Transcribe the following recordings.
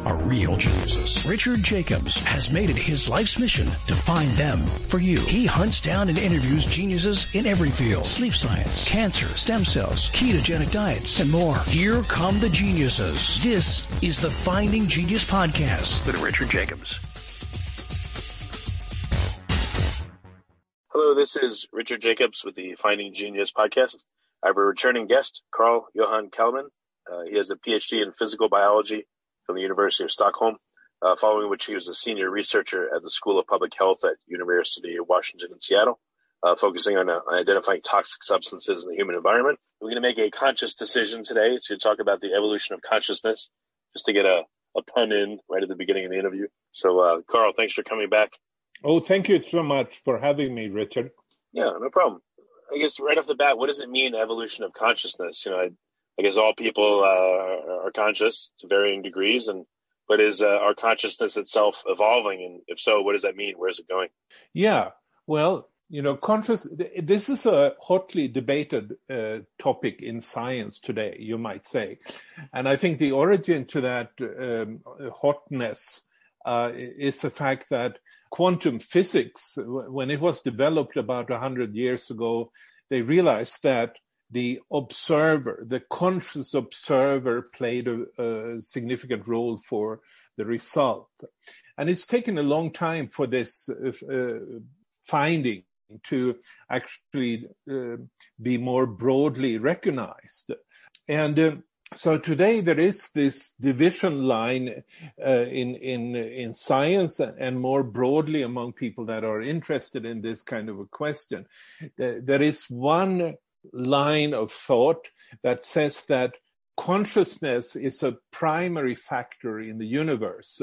are real geniuses. Richard Jacobs has made it his life's mission to find them for you. He hunts down and interviews geniuses in every field. Sleep science, cancer, stem cells, ketogenic diets, and more. Here come the geniuses. This is the Finding Genius Podcast with Richard Jacobs. Hello, this is Richard Jacobs with the Finding Genius Podcast. I have a returning guest, Carl Johan Calleman. Uh, he has a PhD in physical biology from the University of Stockholm, uh, following which he was a senior researcher at the School of Public Health at University of Washington in Seattle, uh, focusing on, uh, on, identifying toxic substances in the human environment. We're going to make a conscious decision today to talk about the evolution of consciousness, just to get a, a pun in right at the beginning of the interview. So, uh, Carl, thanks for coming back. Oh, thank you so much for having me, Richard. Yeah, no problem. I guess right off the bat, what does it mean, evolution of consciousness? You know, I, I guess all people uh, are conscious to varying degrees, and but is uh, our consciousness itself evolving? And if so, what does that mean? Where's it going? Yeah, well, you know, conscious. This is a hotly debated uh, topic in science today, you might say, and I think the origin to that um, hotness uh, is the fact that quantum physics, when it was developed about hundred years ago, they realized that the observer, the conscious observer, played a, a, significant role for the result. And it's taken a long time for this uh, finding to actually uh, be more broadly recognized. And uh, so today there is this division line uh, in in in science and more broadly among people that are interested in this kind of a question. There is one line of thought that says that consciousness is a primary factor in the universe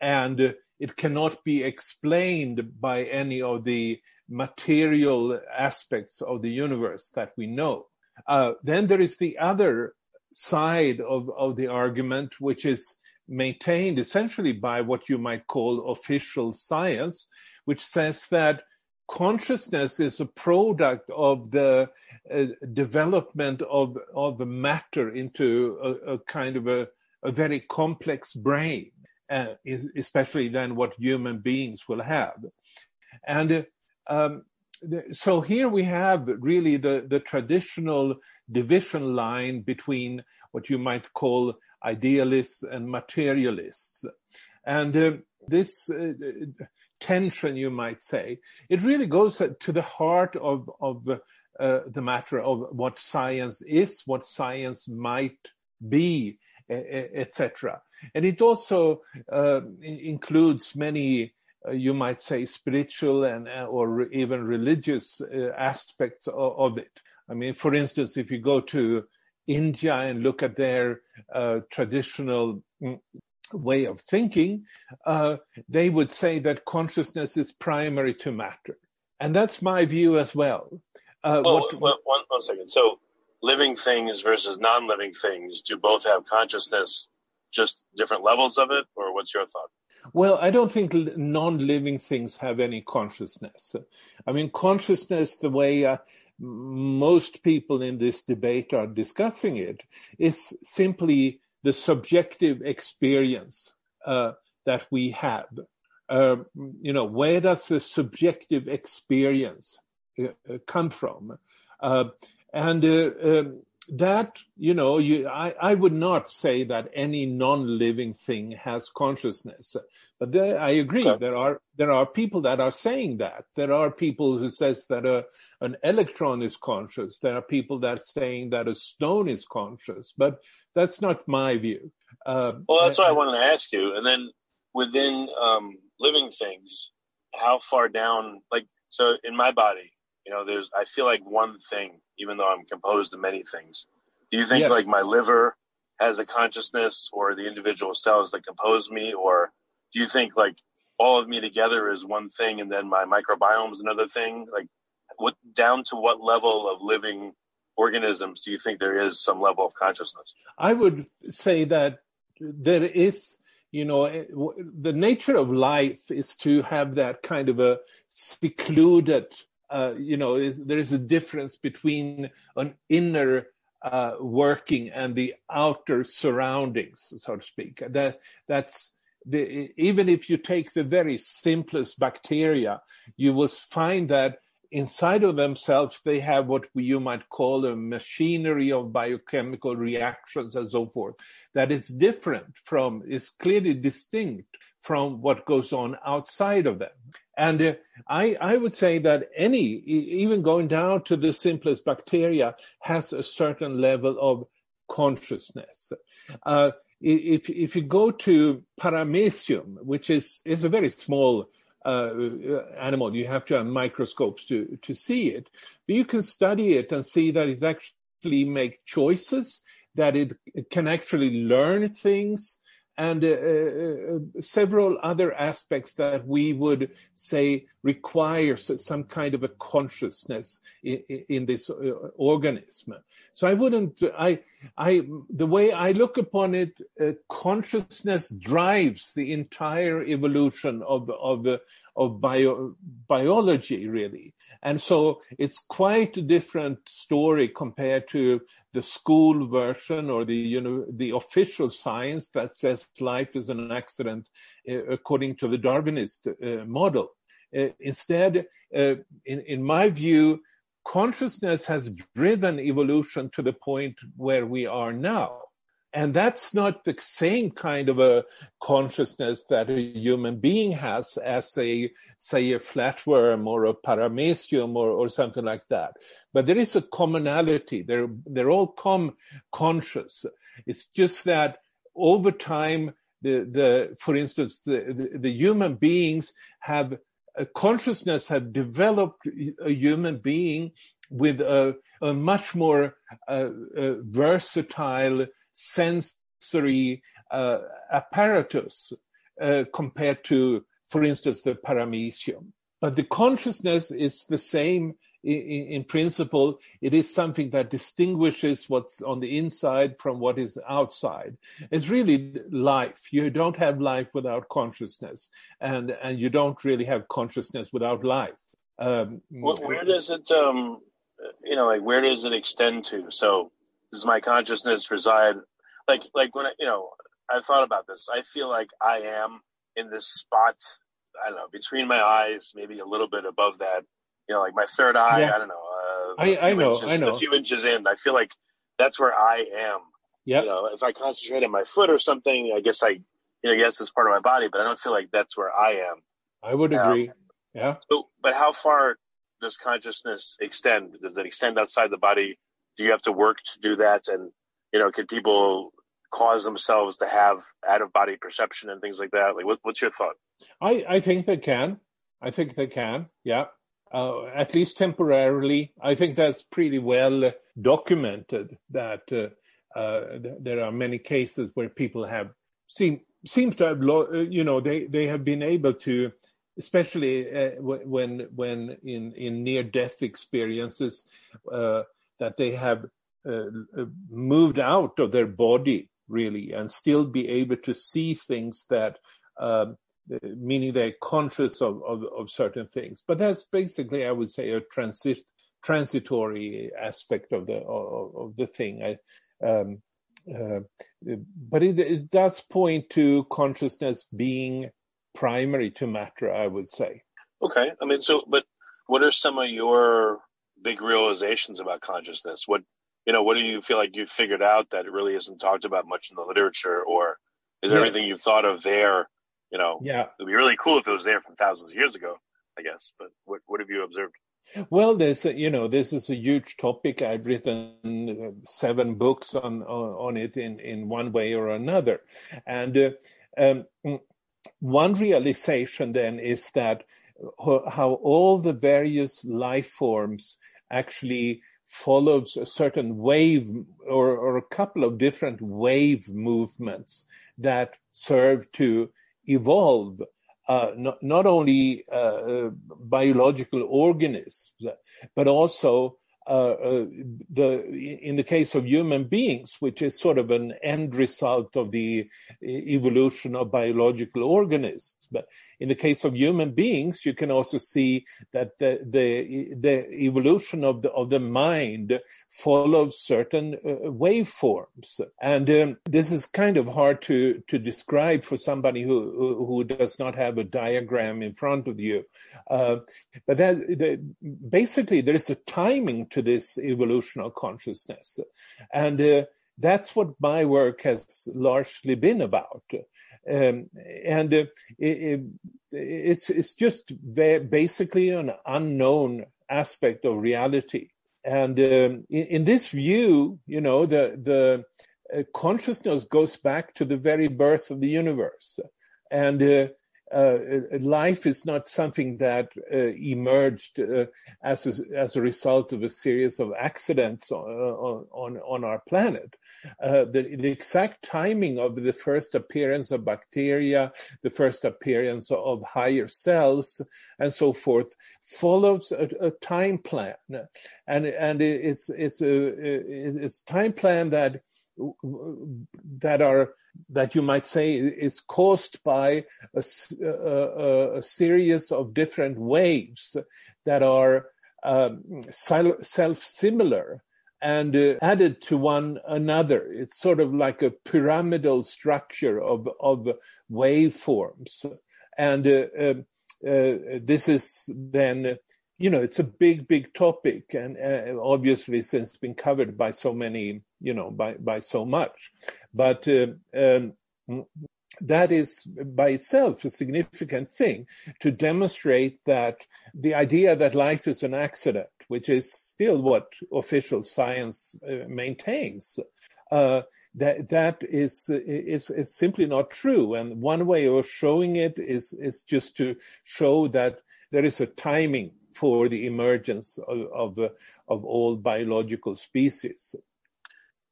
and it cannot be explained by any of the material aspects of the universe that we know. Uh, then there is the other side of, of the argument, which is maintained essentially by what you might call official science, which says that consciousness is a product of the uh, development of of the matter into a, a kind of a, a, very complex brain, uh, is, especially than what human beings will have, and. Um, so here we have really the, the traditional division line between what you might call idealists and materialists. And uh, this uh, tension, you might say. It really goes to the heart of, of uh, the matter of what science is, what science might be, etc. And it also uh, includes many, uh, you might say, spiritual and uh, or even religious uh, aspects of, of, it. I mean, for instance, if you go to India and look at their uh, traditional mm, way of thinking, uh, they would say that consciousness is primary to matter. And that's my view as well. Uh, well, what, well one, one second. So, living things versus non living things, do both have consciousness, just different levels of it? Or what's your thought? Well, I don't think non living things have any consciousness. I mean, consciousness, the way uh, most people in this debate are discussing it, is simply the subjective experience uh, that we have. Uh, you know, where does the subjective experience uh, uh come from? Uh, and uh, um, that you know you I, I would not say that any non-living thing has consciousness. But there, i agree okay. there are there are people that are saying that. There are people who says that a, an electron is conscious. There are people that are saying that a stone is conscious but that's not my view. Uh, well that's what i wanted to ask you. And then within um, living things how far down like so in my body you know there's i feel like one thing even though I'm composed of many things. Do you think yes. like my liver has a consciousness or the individual cells that compose me? Or do you think like all of me together is one thing and then my microbiome is another thing? Like what down to what level of living organisms do you think there is some level of consciousness? I would say that there is you know eh, the nature of life is to have that kind of a secluded uh, you know is, there is a difference between an inner uh, working and the outer surroundings so to speak. That that's the, even if you take the very simplest bacteria you will find that inside of themselves they have what you might call a machinery of biochemical reactions and so forth. That is different from is clearly distinct from what goes on outside of them and uh, I, I would say that any even going down to the simplest bacteria has a certain level of consciousness uh, if if you go to paramecium which is is a very small uh, animal. You have to have microscopes to, to see it. But you can study it and see that it actually makes choices, that it, it can actually learn things, and uh, uh, several other aspects that we would say requires some kind of a consciousness in, in this uh, organism. So I wouldn't, I, I, the way I look upon it, uh, consciousness drives the entire evolution of of of bio, biology, really. And so it's quite a different story compared to the school version or the you know the official science that says life is an accident uh, according to the Darwinist uh, model. Uh, instead, in in my view, consciousness has driven evolution to the point where we are now. And that's not the same kind of a consciousness that a human being has as a, say, a flatworm or a paramecium or, or something like that. But there is a commonality. They're, they're all com- conscious. It's just that over time, the, the, for instance, the, the, the human beings have a consciousness have developed a human being with a, a much more uh, uh, versatile sensory uh, apparatus uh, compared to, for instance, the paramecium. But the consciousness is the same in, in, principle. It is something that distinguishes what's on the inside from what is outside. It's really life. You don't have life without consciousness, and and you don't really have consciousness without life. Um, well, where does it, um, you know, like where does it extend to? So does my consciousness reside like like when I, you know I thought about this. I feel like I am in this spot. I don't know between my eyes, maybe a little bit above that. You know, like my third eye. Yeah. I don't know. Uh, I, I know. Inches, I know. A few inches in, I feel like that's where I am. Yeah. You know, if I concentrate on my foot or something, I guess I, you know, I guess it's part of my body, but I don't feel like that's where I am. I would um, agree. Yeah. So, but how far does consciousness extend? Does it extend outside the body? Do you have to work to do that? And you know, can people cause themselves to have out of body perception and things like that? Like, what, what's your thought? I, I think they can. I think they can. Yeah. Uh, at least temporarily. I think that's pretty well documented that uh, uh, there are many cases where people have seen seems to have lo- uh, you know they they have been able to especially uh, when when in in near death experiences uh, that they have moved out of their body really, and still be able to see things that, um, meaning they're conscious of, of, of, certain things. But that's basically, I would say, a transit transitory aspect of the of, of the thing. I, um, uh, but it, it does point to consciousness being primary to matter, I would say. Okay, I mean, so but what are some of your big realizations about consciousness? What you know, what do you feel like you've figured out that it really isn't talked about much in the literature, or is yes. everything you've thought of there? You know, yeah, it'd be really cool if it was there from thousands of years ago, I guess. But what what have you observed? Well, a, you know this is a huge topic. I've written uh, seven books on on, it in in one way or another, and uh, um, one realization then is that how all the various life forms actually follows a certain wave or, or a couple of different wave movements that serve to evolve uh, not, not, only uh, biological organisms, but also uh, uh, the in the case of human beings, which is sort of an end result of the evolution of biological organisms. But in the case of human beings, you can also see that the the, the evolution of the of the mind follows certain uh, waveforms, and um, this is kind of hard to to describe for somebody who who does not have a diagram in front of you. Uh, but that basically there is a timing to this evolution of consciousness, and uh, that's what my work has largely been about. Um, and uh, it, it's it's just basically an unknown aspect of reality. And um, in, in, this view, you know, the the uh, consciousness goes back to the very birth of the universe, and uh, life is not something that uh, emerged uh, as a, as a result of a series of accidents on on, on our planet. Uh, the, the, exact timing of the first appearance of bacteria, the first appearance of higher cells, and so forth, follows a, a time plan, and and it's it's a it's time plan that that are that you might say is caused by a, a, a series of different waves that are um, self-similar and uh, added to one another. It's sort of like a pyramidal structure of, of waveforms. And uh, um, uh, this is then you know, it's a big, big topic, and uh, obviously since it's been covered by so many, you know, by by so much. But uh, um, that is by itself a significant thing to demonstrate that the idea that life is an accident, which is still what official science uh, maintains, uh, that that is, is is simply not true. And one way of showing it is is just to show that there is a timing for the emergence of of, of all biological species.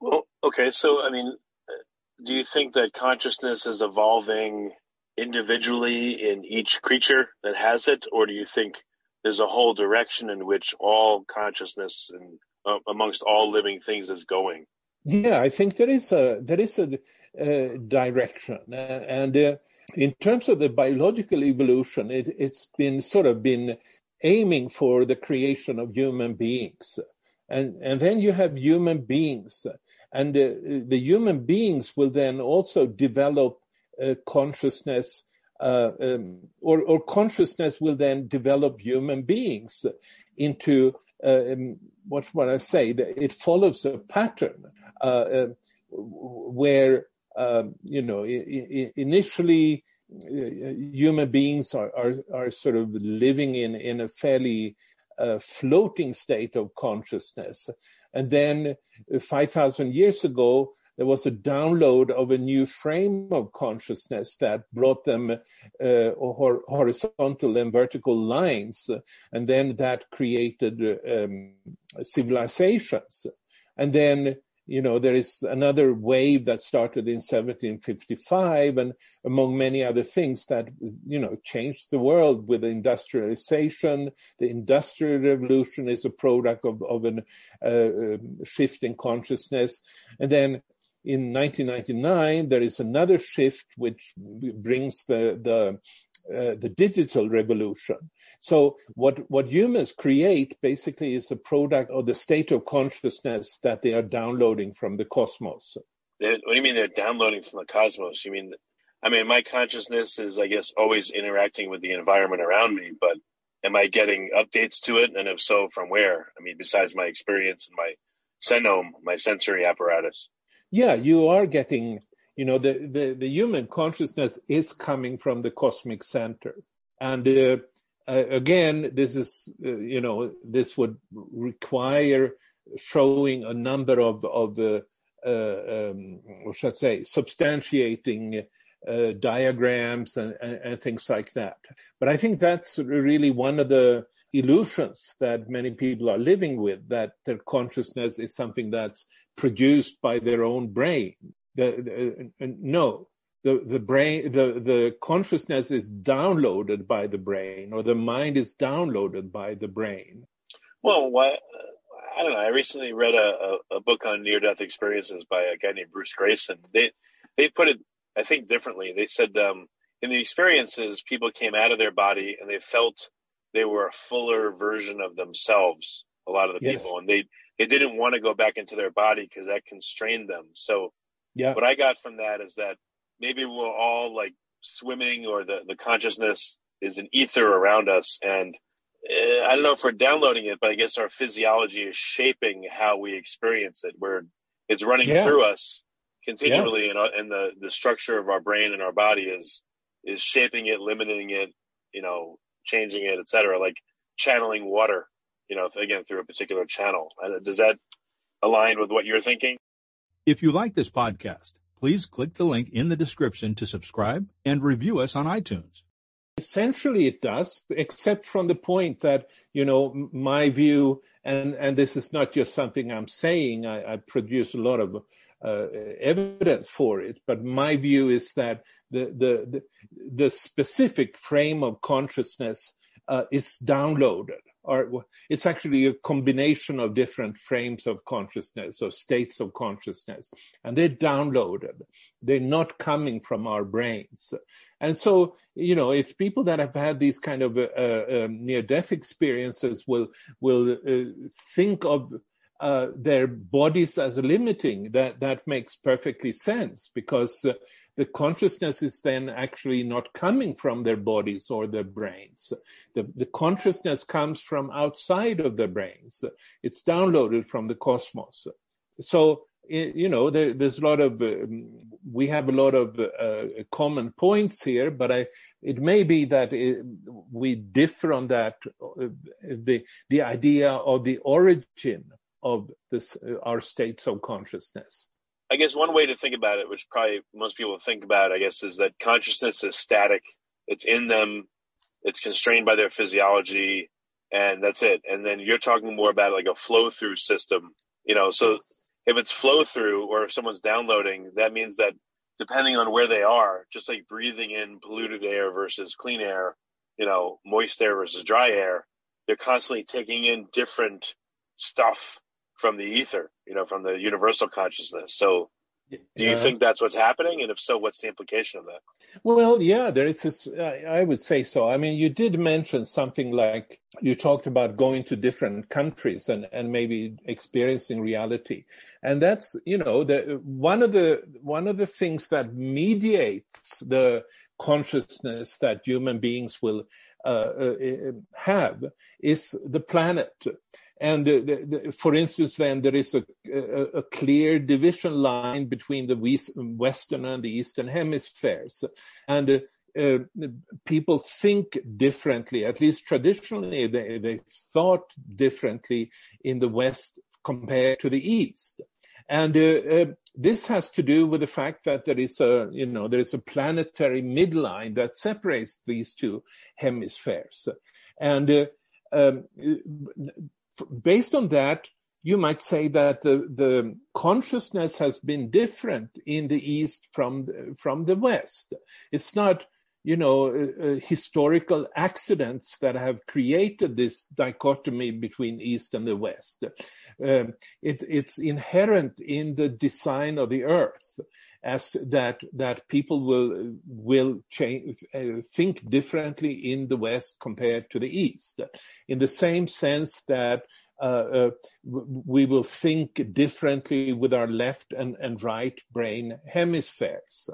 Well, okay, so I mean, do you think that consciousness is evolving individually in each creature that has it, or do you think there's a whole direction in which all consciousness and uh, amongst all living things is going? Yeah, I think there is a there is a uh, direction, uh, and uh, in terms of the biological evolution, it, it's been sort of been aiming for the creation of human beings. And, and then you have human beings, and uh, the human beings will then also develop uh, consciousness, uh, um, or, or, consciousness will then develop human beings into uh, um, what I say. That it follows a pattern uh, um, where um, you know initially human beings are, are, are sort of living in, in a fairly uh, floating state of consciousness. And then uh, 5,000 years ago, there was a download of a new frame of consciousness that brought them uh, hor- horizontal and vertical lines. And then that created um, civilizations. And then you know, there is another wave that started in 1755, and among many other things that, you know, changed the world with industrialization. The Industrial Revolution is a product of, of a uh, um, shift in consciousness. And then in 1999, there is another shift which brings the, the uh, the digital revolution. So what what humans create basically is a product of the state of consciousness that they are downloading from the cosmos. What do you mean they're downloading from the cosmos? You mean, I mean, my consciousness is, I guess, always interacting with the environment around me, but am I getting updates to it? And if so, from where? I mean, besides my experience and my senome, my sensory apparatus. Yeah, you are getting you know the, the, the human consciousness is coming from the cosmic center. And uh, uh, again this is uh, you know this would require showing a number of of uh, uh um, what should I say substantiating uh, diagrams and, and, and things like that. But I think that's really one of the illusions that many people are living with that their consciousness is something that's produced by their own brain the, the no the the brain the the consciousness is downloaded by the brain or the mind is downloaded by the brain well why I don't know. I recently read a, a, a book on near death experiences by a guy named Bruce Greyson. They they put it, I think, differently. They said um, in the experiences, people came out of their body and they felt they were a fuller version of themselves. A lot of the yes. people, and they they didn't want to go back into their body because that constrained them. So, yeah. what I got from that is that maybe we're all like swimming, or the the consciousness is an ether around us, and uh, I don't know if we're downloading it, but I guess our physiology is shaping how we experience it. Where it's running yeah. through us continually, yeah. and, and the the structure of our brain and our body is is shaping it, limiting it, you know, changing it, etc. Like channeling water, you know, again through a particular channel. Does that align with what you're thinking? If you like this podcast, please click the link in the description to subscribe and review us on iTunes. Essentially, it does, except from the point that, you know, my view, and, and this is not just something I'm saying, I, I produce a lot of uh, evidence for it, but my view is that the, the, the, the specific frame of consciousness uh, is downloaded or it's actually a combination of different frames of consciousness or states of consciousness and they're downloaded. They're not coming from our brains. And so you know if people that have had these kind of uh, uh, near death experiences will will uh, think of uh, their bodies as limiting that that makes perfectly sense because uh, the consciousness is then actually not coming from their bodies or their brains. The, the consciousness comes from outside of their brains. It's downloaded from the cosmos. So, you know, there, there's a lot of, um, we have a lot of uh, common points here, but I, it may be that it, we differ on that, uh, the, the idea of the origin of this, uh, our states of consciousness. I guess one way to think about it, which probably most people think about, I guess, is that consciousness is static. It's in them. It's constrained by their physiology, and that's it. And then you're talking more about like a flow through system, you know. So if it's flow through, or if someone's downloading, that means that depending on where they are, just like breathing in polluted air versus clean air, you know, moist air versus dry air, they're constantly taking in different stuff from the ether, you know, from the universal consciousness. So do you think that's what's happening? And if so, what's the implication of that? Well, yeah, there is this, I would say so. I mean, you did mention something like you talked about going to different countries and, and maybe experiencing reality. And that's, you know, the, one of the, one of the things that mediates the consciousness that human beings will uh, uh, have is the planet. And the, the, for instance, then there is a, a, a, clear division line between the Western and the Eastern hemispheres. And uh, people think differently, at least traditionally, they, they thought differently in the West compared to the East. And uh, uh, this has to do with the fact that there is a, you know, there is a planetary midline that separates these two hemispheres. And uh, um, based on that, you might say that the, the consciousness has been different in the East from, from the West. It's not, you know, uh, uh, historical accidents that have created this dichotomy between East and the West. Um, it, it's inherent in the design of the Earth as that that people will will change, uh, think differently in the West compared to the East, in the same sense that uh, uh, we will think differently with our left and, and right brain hemispheres.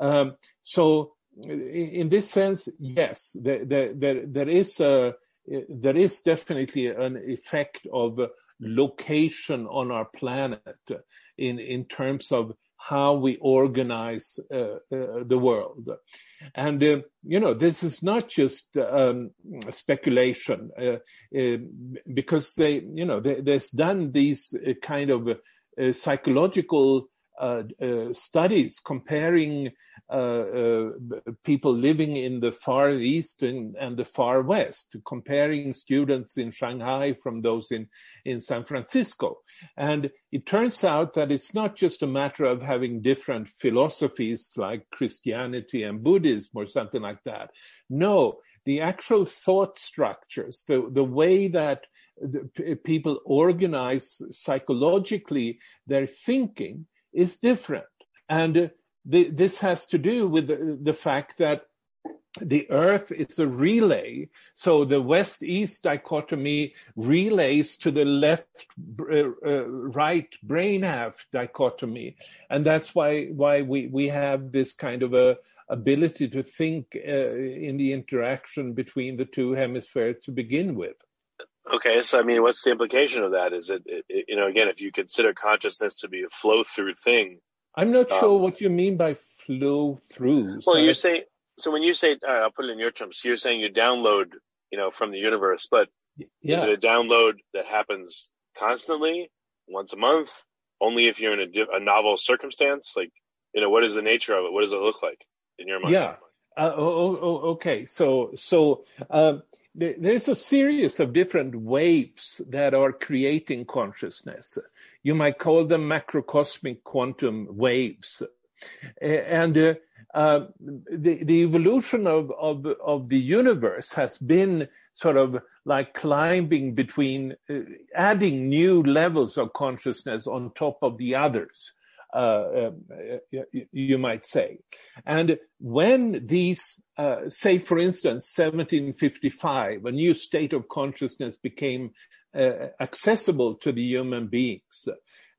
Um, so, in this sense, yes, there, there, there, there is a there is definitely an effect of location on our planet in in terms of how we organize uh, uh, the world. And, uh, you know, this is not just um, speculation, because they, you know, they, there's done these kind of psychological studies comparing uh, uh, people living in the far east and, and, the far west, comparing students in Shanghai from those in, in San Francisco. And it turns out that it's not just a matter of having different philosophies like Christianity and Buddhism or something like that. No, the actual thought structures, the, the way that the, people organize psychologically their thinking is different. And uh, the, this has to do with the, the fact that the earth is a relay. So the west east dichotomy relays to the left uh, right brain half dichotomy. And that's why why we we have this kind of a ability to think uh, in the interaction between the two hemispheres to begin with okay so i mean what's the implication of that is it, it you know again if you consider consciousness to be a flow through thing i'm not um, sure what you mean by flow through well so you're saying so when you say, I'll put it in your terms. So you're saying you download, you know, from the universe, but yeah. is it a download that happens constantly, once a month, only if you're in a, a, novel circumstance? Like, you know, what is the nature of it? What does it look like in your mind? Yeah. Uh, oh, oh, oh okay. So, so um, there's a series of different waves that are creating consciousness. You might call them macrocosmic quantum waves, and uh, uh, the, the evolution of, of, of the universe has been sort of like climbing between, uh, adding new levels of consciousness on top of the others. Uh, um, you might say. And when these, uh, say, for instance, 1755, a new state of consciousness became uh, accessible to the human beings.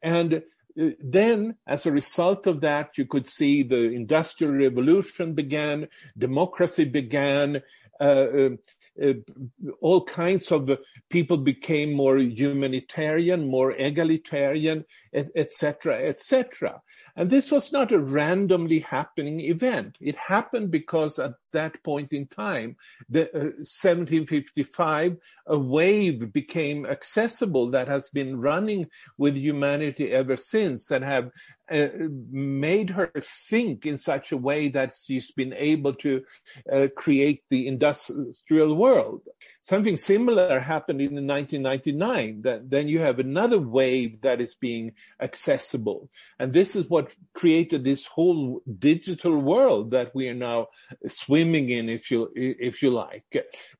And then, as a result of that, you could see the Industrial Revolution began, democracy began, uh, um, uh, all kinds of people became more humanitarian, more egalitarian, etc., etc. And this was not a randomly happening event. It happened because at that point in time, the uh, 1755, a wave became accessible that has been running with humanity ever since and have uh, made her think in such a way that she's been able to uh, create the industrial world. Something similar happened in 1999. That then you have another wave that is being accessible, and this is what created this whole digital world that we are now swimming in, if you if you like.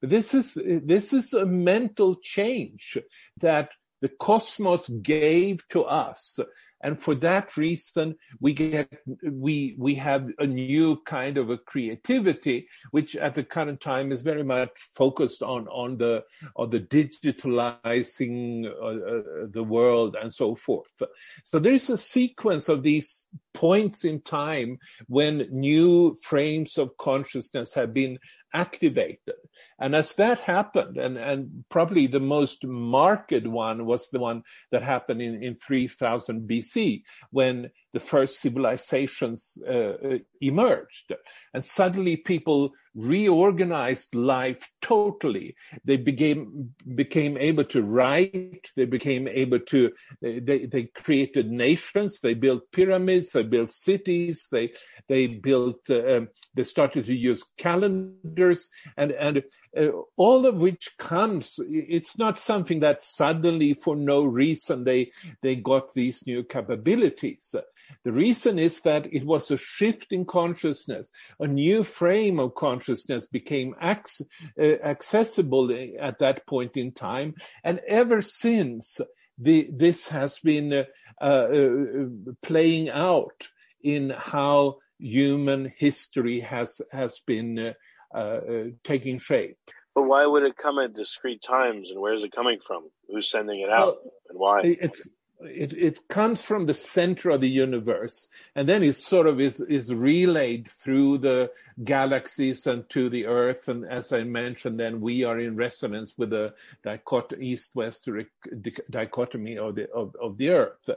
This is this is a mental change that the cosmos gave to us and for that reason we get we we have a new kind of a creativity which at the current time is very much focused on on the on the digitalizing uh, uh, the world and so forth so there's a sequence of these points in time when new frames of consciousness have been activated. And as that happened, and, and probably the most marked one was the one that happened in, in 3000 BC, when the first civilizations uh, uh, emerged. And suddenly people reorganized life totally. They became, became able to write. They became able to, they, they created nations. They built pyramids. They built cities. They, they built, uh, um, they started to use calendars and, and uh, all of which comes, it's not something that suddenly for no reason they, they got these new capabilities. The reason is that it was a shift in consciousness. A new frame of consciousness became ac- uh, accessible at that point in time. And ever since, the, this has been uh, uh, playing out in how human history has, has been uh, uh, Uh, uh, taking shape. But why would it come at discrete times, and where is it coming from? Who's sending it out, well, and why? It's it, it comes from the center of the universe and then it sort of is, is relayed through the galaxies and to the earth and as i mentioned then we are in resonance with the dichot- east-west dichotomy of the of, of the earth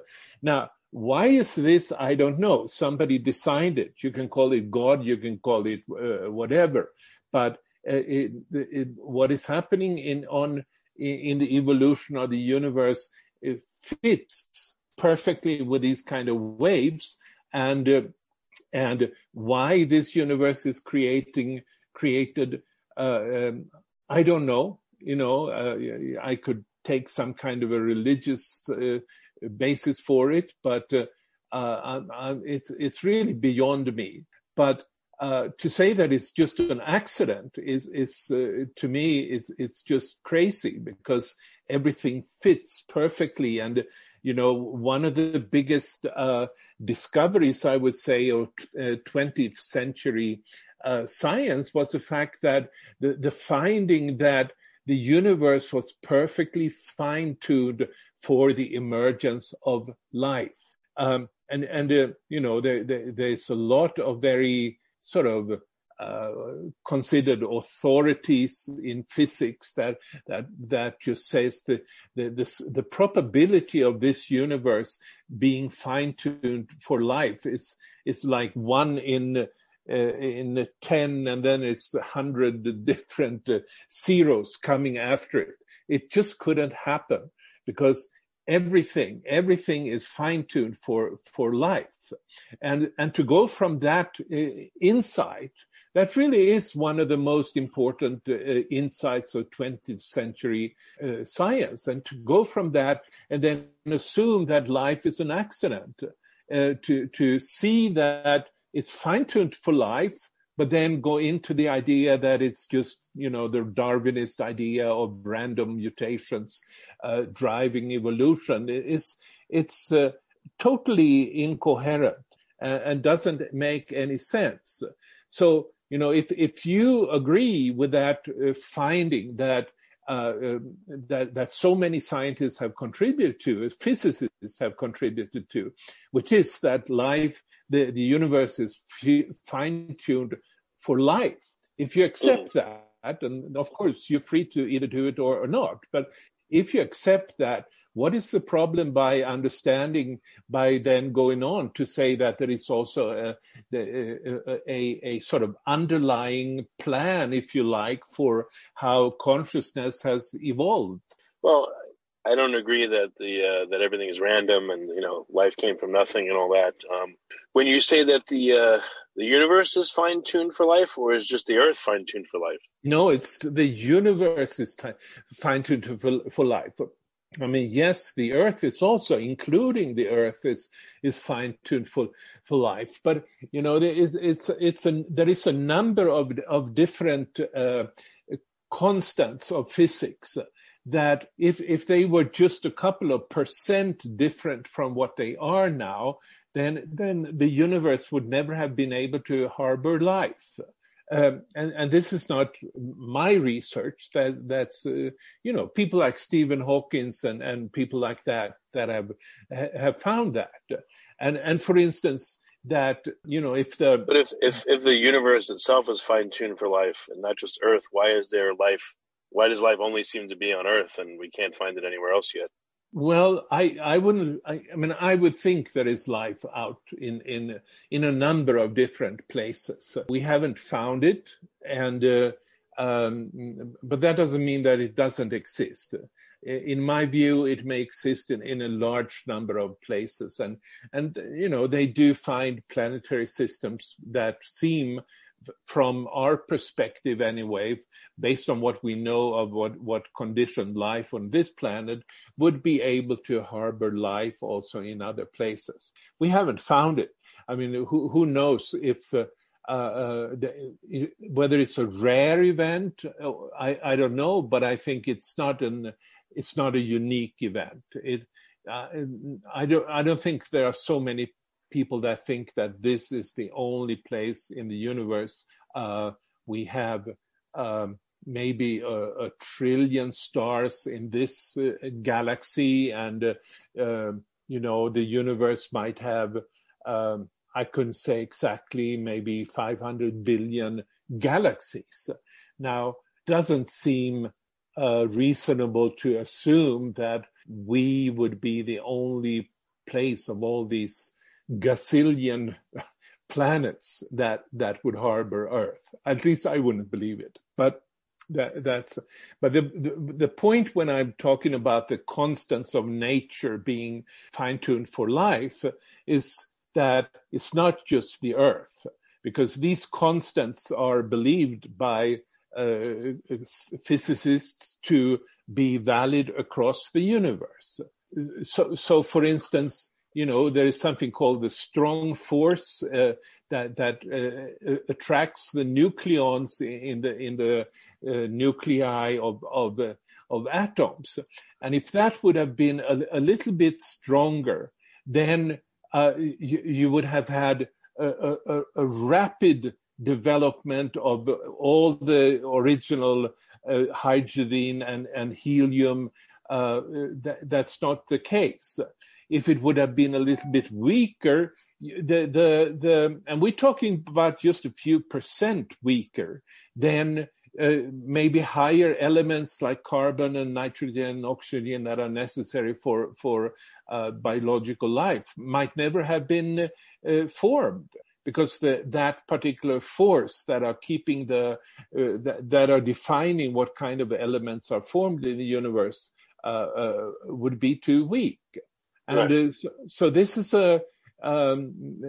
now why is this i don't know. Somebody designed it. You can call it god you can call it uh, whatever. But uh, it, it, what is happening in on in the evolution of the universe it fits perfectly with these kind of waves. And uh, and why this universe is creating created uh, um, i don't know. You know uh, i could take some kind of a religious uh, basis for it but uh, uh, it's it's really beyond me. But uh, to say that it's just an accident is is uh, to me it's it's just crazy because everything fits perfectly. And you know one of the biggest uh, discoveries i would say of 20th uh, century uh, science was the fact that the, the finding that the universe was perfectly fine tuned for the emergence of life. Um, and and uh, you know there, there, there's a lot of very sort of uh, considered authorities in physics that that that just says the the the, the probability of this universe being fine tuned for life is is like one in uh, in 10 and then it's a 100 different uh, zeros coming after it. It just couldn't happen because everything everything is fine tuned for for life. And and to go from that uh, insight that really is one of the most important uh, insights of 20th century uh, science. And to go from that and then assume that life is an accident uh, to to see that it's fine tuned for life, but then go into the idea that it's just, you know, the Darwinist idea of random mutations uh, driving evolution. It's, it's uh, totally incoherent and, and doesn't make any sense. So, you know, if, if you agree with that uh, finding that uh, um, that, that so many scientists have contributed to, physicists have contributed to, which is that life, the, the universe is fine tuned for life. If you accept mm. that, and of course you're free to either do it or, or not, but if you accept that, what is the problem by understanding, by then going on to say that there is also a, a, a, a sort of underlying plan, if you like, for how consciousness has evolved? Well, I don't agree that the uh, that everything is random and you know life came from nothing and all that. Um, when you say that the uh, the universe is fine tuned for life, or is just the Earth fine tuned for life? No, it's the universe is fine tuned for for life. I mean, yes, the earth is also, including the earth, is is fine tuned for for life. But you know, there is it's it's a there is a number of of different uh, constants of physics that if if they were just a couple of percent different from what they are now, then then the universe would never have been able to harbor life. Um, and, and this is not my research. That that's uh, you know people like Stephen Hawkins and, and people like that that have have found that. And and for instance, that you know if the but if if if the universe itself is fine tuned for life and not just Earth, why is there life? Why does life only seem to be on Earth and we can't find it anywhere else yet? Well, I, I wouldn't. I, I, mean, I would think there is life out in in in a number of different places. We haven't found it, and uh, um, but that doesn't mean that it doesn't exist. In my view, it may exist in, in a large number of places, and and you know they do find planetary systems that seem from our perspective anyway, based on what we know of what, what conditioned life on this planet, would be able to harbor life also in other places. We haven't found it. I mean, who, who knows if uh, uh, uh the, whether it's a rare event? I, I don't know, but I think it's not an it's not a unique event. It uh, I don't I don't think there are so many people that think that this is the only place in the universe. Uh, we have um, maybe a, a, trillion stars in this uh, galaxy, and uh, um, you know the universe might have. Um, I couldn't say exactly, maybe 500 billion galaxies. Now, doesn't seem uh, reasonable to assume that we would be the only place of all these gazillion planets that that would harbor Earth. At least I wouldn't believe it. But that, that's but the, the, the point when I'm talking about the constants of nature being fine tuned for life is that it's not just the Earth because these constants are believed by uh, physicists to be valid across the universe. So, so for instance, you know, there is something called the strong force uh, that that uh, attracts the nucleons in the in the uh, nuclei of of uh, of atoms. And if that would have been a, a little bit stronger, then uh, you, you, would have had a, a, a, rapid development of all the original uh, hydrogen and, and helium. Uh, that, that's not the case. If it would have been a little bit weaker, the the the and we're talking about just a few percent weaker, then uh, maybe higher elements like carbon and nitrogen and oxygen that are necessary for for uh, biological life might never have been uh, formed because the, that particular force that are keeping the uh, that, that, are defining what kind of elements are formed in the universe uh, uh, would be too weak and right. so this is a um,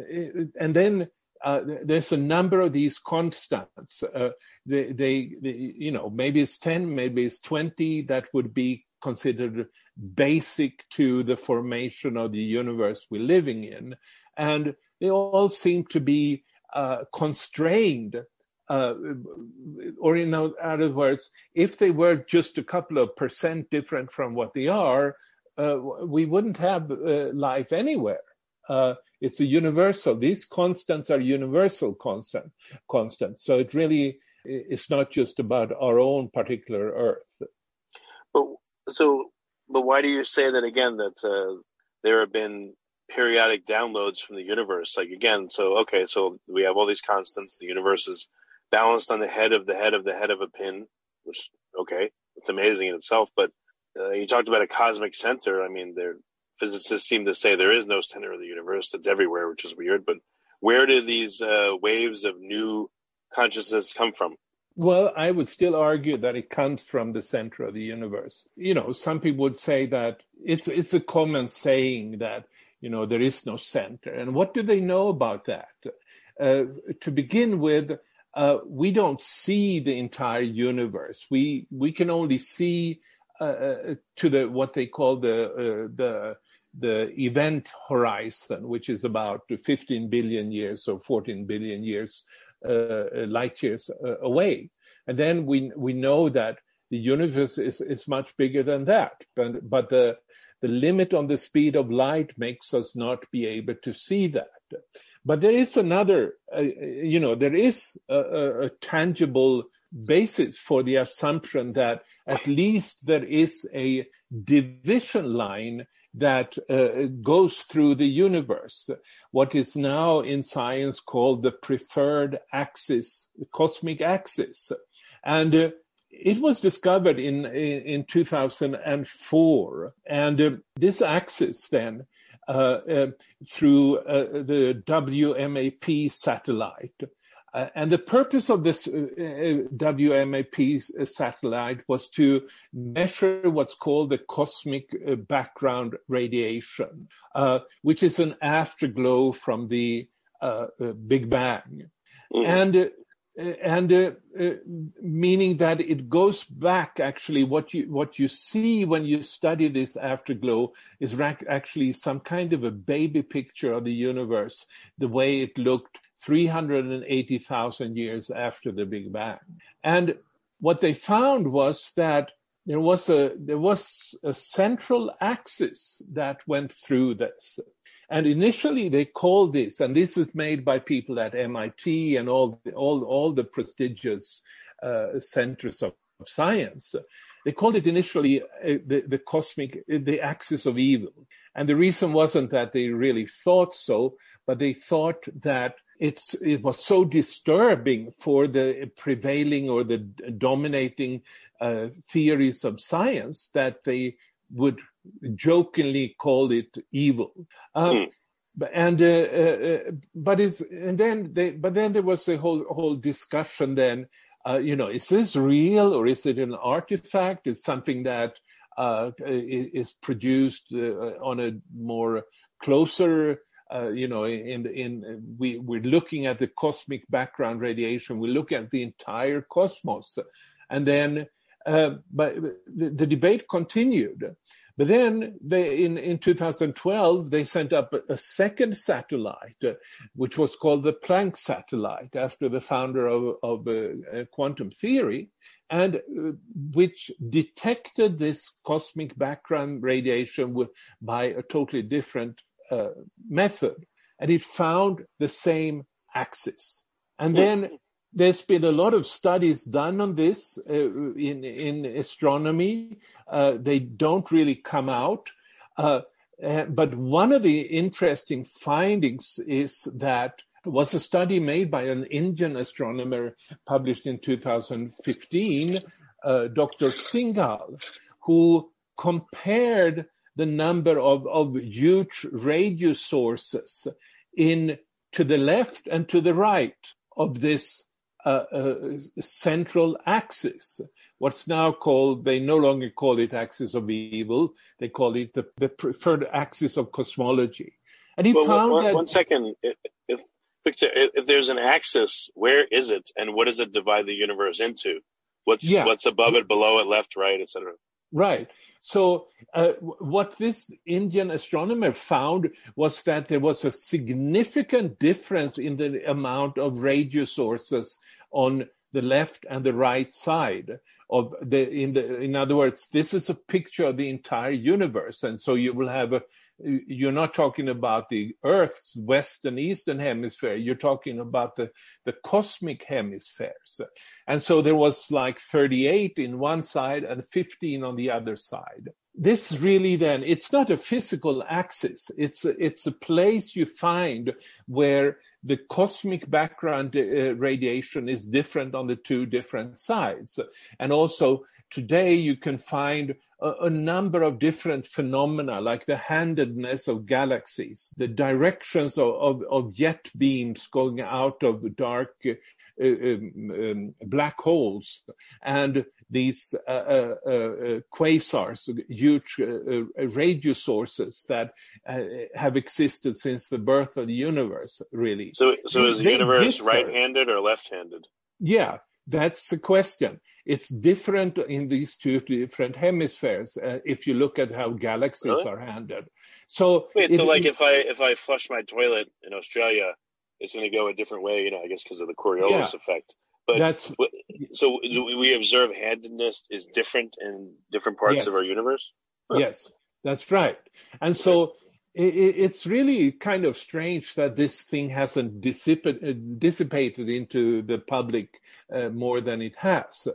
and then uh, there's a number of these constants. Uh, they, they, they, you know, maybe it's 10, maybe it's 20 that would be considered basic to the formation of the universe we're living in. And they all seem to be uh, constrained. Uh, or in other words, if they were just a couple of percent different from what they are, uh, we wouldn't have uh, life anywhere. Uh, it's a universal. These constants are universal constant, constants. So it really is not just about our own particular Earth. But so, but why do you say that again? That uh, there have been periodic downloads from the universe. Like again, so okay, so we have all these constants. The universe is balanced on the head of the head of the head of a pin, which okay, it's amazing in itself. But uh, you talked about a cosmic center. I mean, there physicists seem to say there is no center of the universe; it's everywhere, which is weird. But where do these uh, waves of new consciousness come from? Well, I would still argue that it comes from the center of the universe. You know, some people would say that it's it's a common saying that you know there is no center, and what do they know about that? Uh, to begin with, uh, we don't see the entire universe. We we can only see to the what they call the uh, the the event horizon, which is about 15 billion years or 14 billion years uh, uh, light years uh, away. And then we we know that the universe is, is much bigger than that. But but the the limit on the speed of light makes us not be able to see that. But there is another, uh, you know, there is a, a, a, tangible basis for the assumption that at least there is a division line that uh, goes through the universe, what is now in science called the preferred axis, the cosmic axis. And uh, it was discovered in, in, in 2004. And uh, this axis then, uh, uh, through uh, the WMAP satellite, uh, and the purpose of this uh, uh WMAP uh, satellite was to measure what's called the cosmic uh, background radiation, uh, which is an afterglow from the Big Bang. Mm. And and meaning that it goes back actually what you what you see when you study this afterglow is actually some kind of a baby picture of the universe the way it looked 380,000 years after the Big Bang. And what they found was that there was a there was a central axis that went through this. And initially they called this, and this is made by people at MIT and all all all the prestigious uh, centers of, of, science. They called it initially uh, the, the cosmic the axis of evil. And the reason wasn't that they really thought so, but they thought that it's it was so disturbing for the prevailing or the dominating uh, theories of science that they would jokingly call it evil. Um, mm. And uh, uh, but is and then they but then there was a whole whole discussion. Then uh, you know, is this real or is it an artifact? Is something that uh, is produced uh, on a more closer uh, you know, in in we we're looking at the cosmic background radiation. We look at the entire cosmos, and then, uh, but the, the, debate continued. But then they, in, in 2012, they sent up a, a second satellite, uh, which was called the Planck satellite, after the founder of, of uh, quantum theory, and uh, which detected this cosmic background radiation with, by a totally different uh, method. And it found the same axis. And then there's been a lot of studies done on this uh, in in astronomy. Uh, they don't really come out, uh, but one of the interesting findings is that was a study made by an Indian astronomer published in 2015, uh, Dr. Singal, who compared the number of, of huge radio sources in to the left and to the right of this uh, uh, central axis. What's now called, they no longer call it axis of evil, they call it the, the preferred axis of cosmology. And he well, found one, that. One second. If, if, Victor, if there's an axis, where is it and what does it divide the universe into? What's, yeah. what's above it, below it, left, right, etc.? Right. So, uh, what this Indian astronomer found was that there was a significant difference in the amount of radio sources on the left and the right side of the in the in other words this is a picture of the entire universe and so you will have a you're not talking about the Earth's western eastern hemisphere. You're talking about the, the cosmic hemispheres. And so there was like 38 in one side and 15 on the other side. This really then, it's not a physical axis. It's a, it's a place you find where the cosmic background uh, radiation is different on the two different sides. And also today you can find a, a, number of different phenomena like the handedness of galaxies, the directions of, of, of jet beams going out of dark uh, um, um, black holes and these uh, uh, uh quasars, huge uh, radio sources that have existed since the birth of the universe, really. So, so is the universe right-handed or left-handed? Yeah, that's the question. It's different in these two different hemispheres. Uh, if you look at how galaxies really? are handled, so wait, it, so like if I if I flush my toilet in Australia, it's going to go a different way, you know, I guess because of the Coriolis yeah, effect. But that's so we observe handedness is different in different parts yes. of our universe. Huh. Yes, that's right. And so it's really kind of strange that this thing hasn't dissipated, dissipated into the public uh, more than it has.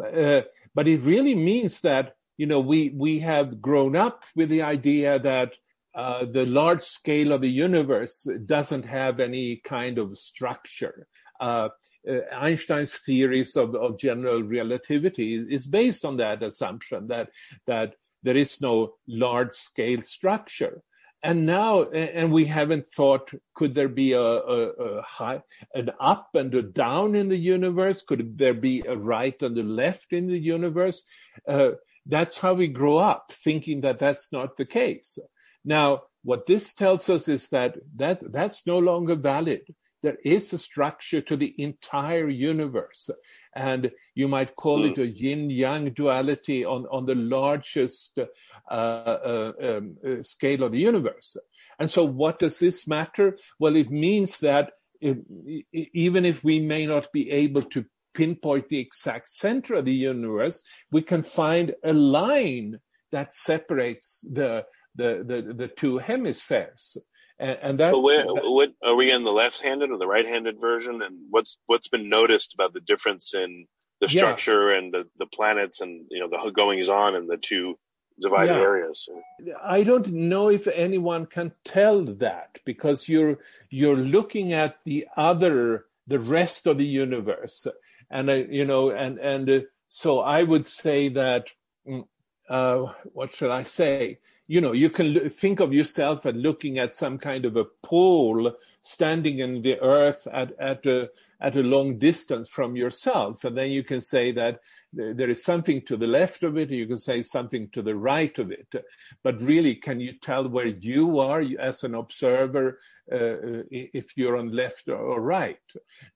Uh, but it really means that you know we we have grown up with the idea that uh, the large scale of the universe doesn't have any kind of structure. Uh, uh, Einstein's theories of, of general relativity is based on that assumption that that there is no large scale structure and now and we haven't thought could there be a, a, a, high an up and a down in the universe? Could there be a right and a left in the universe? Uh, that's how we grow up thinking that that's not the case. Now what this tells us is that that that's no longer valid there is a structure to the entire universe. And you might call mm. it a yin yang duality on, on the largest uh, uh, um, uh, scale of the universe. And so, what does this matter? Well, it means that if, even if we may not be able to pinpoint the exact center of the universe, we can find a line that separates the, the, the, the two hemispheres and, and that's. But where, what are we in the left-handed or the right-handed version? And what's what's been noticed about the difference in the structure yeah. and the, the planets and you know the goings on in the two divided yeah. areas. I don't know if anyone can tell that because you're you're looking at the other the rest of the universe and I, you know and and uh, so I would say that mm, uh, what should I say you know, you can think of yourself as looking at some kind of a pole standing in the earth at, at a, at a long distance from yourself. And then you can say that there is something to the left of it, you can say something to the right of it. But really, can you tell where you are as an observer uh, if you're on left or right?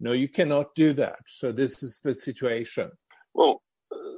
No, you cannot do that. So this is the situation. Well,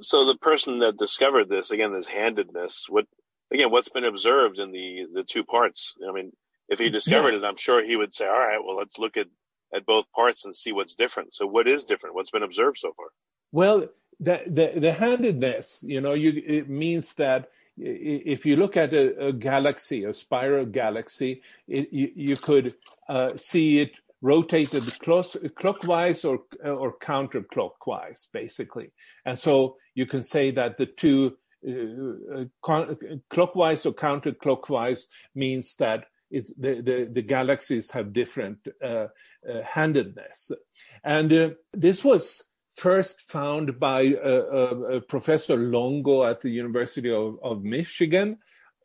so the person that discovered this, again, this handedness, what again, what's been observed in the the two parts. I mean, if he discovered yeah. it, I'm sure he would say, "All right, well, let's look at at both parts and see what's different." So, what is different? What's been observed so far? Well, the the, the handedness, you know, you it means that if you look at a, a galaxy, a spiral galaxy, it, you, you, could uh, see it rotated close, clockwise or or counterclockwise, basically. And so you can say that the two clockwise or counterclockwise means that it's the, the, the galaxies have different uh, uh, handedness. And uh, this was first found by uh, uh, Professor Longo at the University of, of Michigan.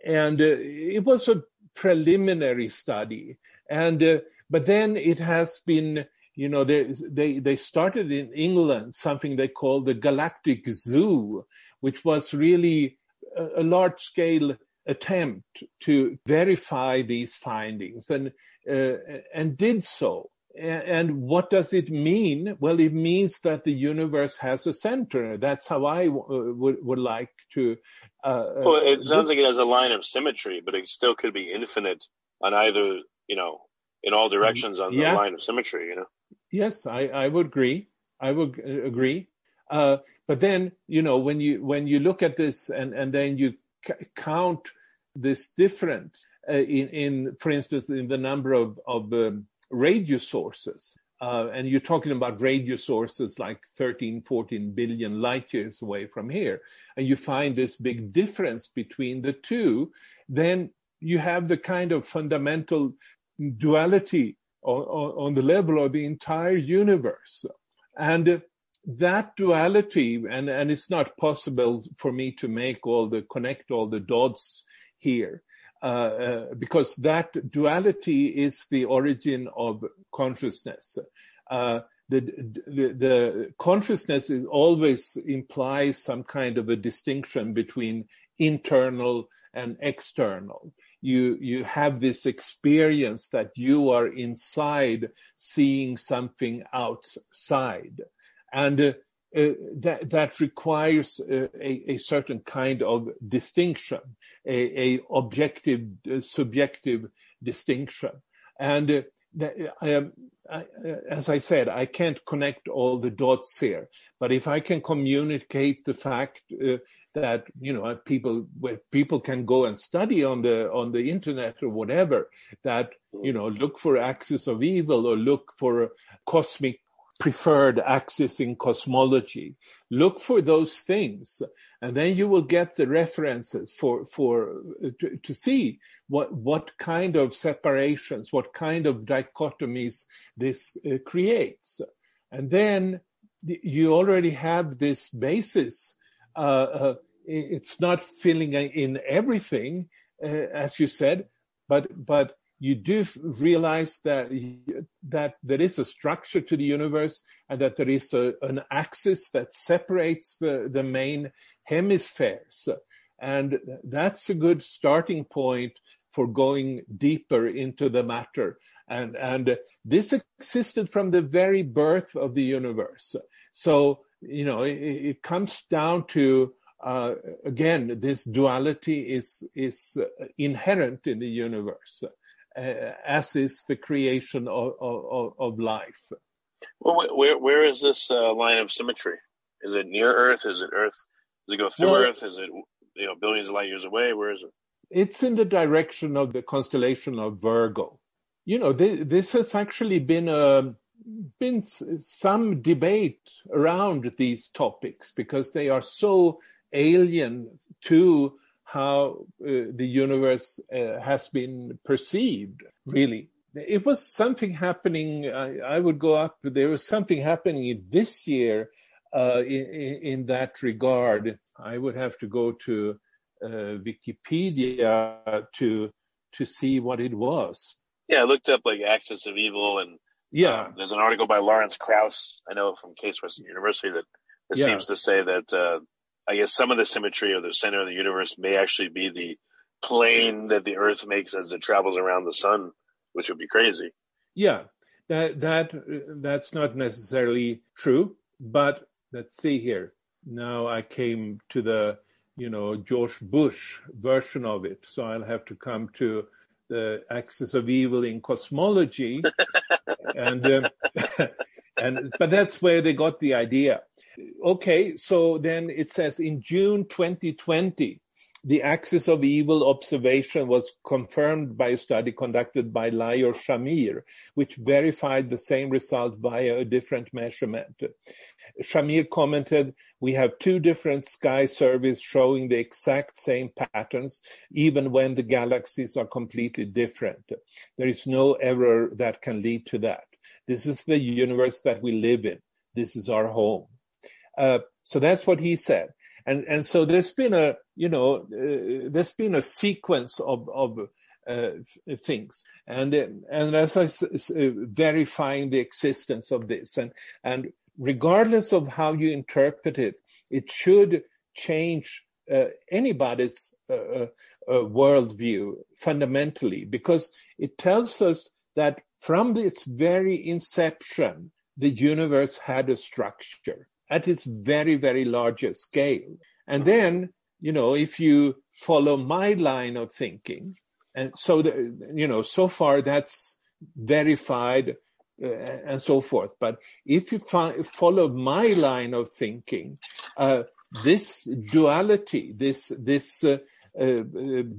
And uh, it was a preliminary study. And, uh, but then it has been, you know, they, they, they started in England something they call the Galactic Zoo, which was really a, a large scale attempt to verify these findings and, uh, and did so and what does it mean? Well, it means that the universe has a center. That's how I w- would, would like to. Uh, uh well, it sounds like it has a line of symmetry, but it still could be infinite on either, you know, in all directions on yeah. the line of symmetry, you know? Yes, I, I would agree. I would uh, agree. Uh, but then, you know, when you when you look at this and, and then you c- count this difference uh, in, in, for instance, in the number of, of um, radio sources. Uh, and you're talking about radio sources like 13, 14 billion light years away from here, and you find this big difference between the two, then you have the kind of fundamental duality on, on, on the level of the entire universe. And that duality, and, and it's not possible for me to make all the connect all the dots here, uh, uh, because that duality is the origin of consciousness. Uh, the, the, the consciousness is always implies some kind of a distinction between internal and external. You, you have this experience that you are inside seeing something outside. And uh, uh, that that requires uh, a, a, certain kind of distinction, a, a objective, uh, subjective distinction, and uh, that, um, I, uh, as I said, I can't connect all the dots here, but if I can communicate the fact that you know people where people can go and study on the on the internet or whatever that you know look for axis of evil or look for cosmic preferred axis in cosmology. Look for those things, and then you will get the references for for to, to, see what what kind of separations, what kind of dichotomies this uh, creates, and then you already have this basis. Uh, uh, it's not filling in everything, uh, as you said, but but you do realize that that there is a structure to the universe and that there is a, an axis that separates the, the main hemispheres and that's a good starting point for going deeper into the matter. And and this existed from the very birth of the universe. So you know it, it comes down to uh, again this duality is is inherent in the universe uh, as is the creation of, of, of life. Well, where, where is this uh, line of symmetry? Is it near Earth? Is it Earth? Does it go through well, Earth? Is it you know billions of light years away? Where is it? It's in the direction of the constellation of Virgo. You know, th- this has actually been a um, been some debate around these topics because they are so alien to how uh, the universe uh, has been perceived, really. It was something happening. I, I, would go up. There was something happening this year uh, in, in, that regard. I would have to go to uh, Wikipedia to to see what it was. Yeah, I looked up like Axis of Evil, and yeah, um, there's an article by Lawrence Krauss. I know from Case Western University that, that yeah. seems to say that uh, I guess some of the symmetry of the center of the universe may actually be the plane that the Earth makes as it travels around the sun, which would be crazy. Yeah, that that that's not necessarily true, but let's see here. Now I came to the you know, George Bush version of it. So I'll have to come to the axis of evil in cosmology, and um, and but that's where they got the idea. Okay, so then it says in June 2020, the axis of evil observation was confirmed by a study conducted by Lior Shamir, which verified the same result via a different measurement. Shamir commented, We have two different sky surveys showing the exact same patterns, even when the galaxies are completely different. There is no error that can lead to that. This is the universe that we live in. This is our home. Uh, so that's what he said. And, and so there's been a, you know, uh, there's been a sequence of, of uh, things. And, and as I s- uh, verifying the existence of this and, and regardless of how you interpret it, it should change uh, anybody's worldview fundamentally because it tells us that from its very inception, the universe had a structure at its very, very largest scale. And then, you know, if you follow my line of thinking, and so, the, you know, so far that's verified uh, and so forth. But if you fi- follow my line of thinking, uh, this duality, this this uh, uh,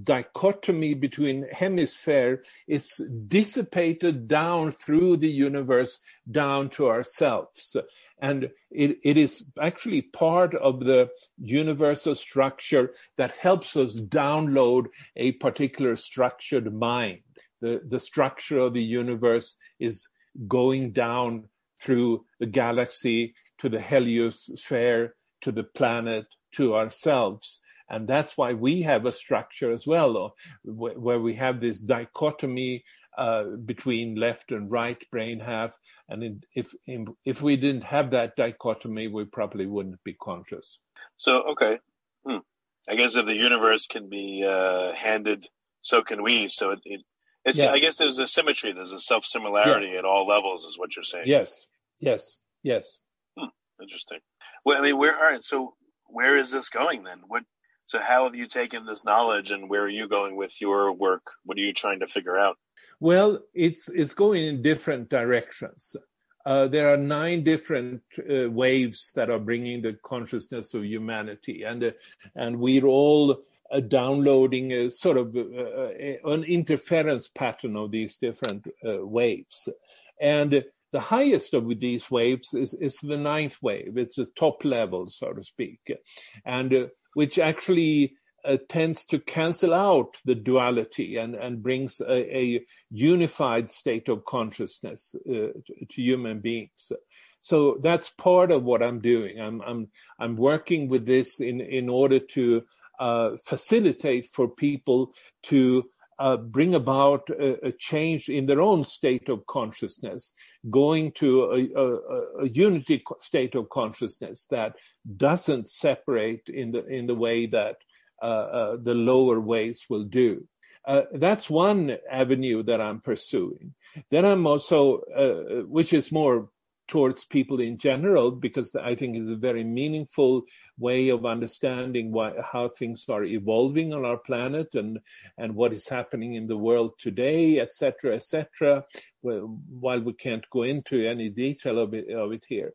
dichotomy between hemisphere is dissipated down through the universe, down to ourselves. And it, it is actually part of the universal structure that helps us download a particular structured mind. The, the structure of the universe is going down through the galaxy to the heliosphere, to the planet, to ourselves. And that's why we have a structure as well, where we have this dichotomy uh, between left and right brain half. And if if we didn't have that dichotomy, we probably wouldn't be conscious. So okay, hmm. I guess if the universe can be uh, handed, so can we. So it, it it's, yeah. I guess there's a symmetry. There's a self similarity yeah. at all levels, is what you're saying. Yes, yes, yes. Hmm. Interesting. Well, I mean, where? All right. So, where is this going then? What? So, how have you taken this knowledge, and where are you going with your work? What are you trying to figure out? Well, it's it's going in different directions. Uh, there are nine different uh, waves that are bringing the consciousness of humanity, and uh, and we're all uh, downloading a sort of uh, uh, an interference pattern of these different waves. And the highest of these waves is, is the ninth wave. It's the top level, so to speak, and which actually uh, tends to cancel out the duality and, and brings a, a unified state of consciousness uh, to, to, human beings. So that's part of what I'm doing. I'm I'm I'm working with this in in order to uh, facilitate for people to uh, bring about a, a, change in their own state of consciousness, going to a, a, a, unity state of consciousness that doesn't separate in the in the way that uh, uh the lower ways will do. Uh, that's one avenue that I'm pursuing. Then I'm also, uh, which is more towards people in general because I think is a very meaningful way of understanding why, how things are evolving on our planet and and what is happening in the world today, etc., etc. Well, while we can't go into any detail of it, of it here,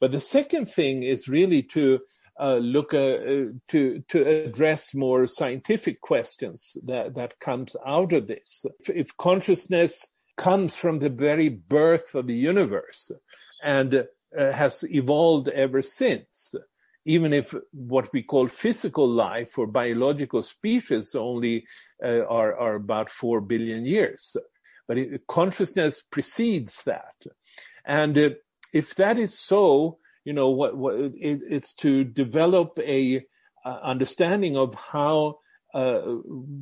but the second thing is really to uh, look uh, to to address more scientific questions that that comes out of this. If consciousness comes from the very birth of the universe and uh, has evolved ever since. Even if what we call physical life or biological species only uh, are, are about four billion years. But it, consciousness precedes that. And uh, if that is so, you know, what, what it, it's to develop a uh, understanding of how uh,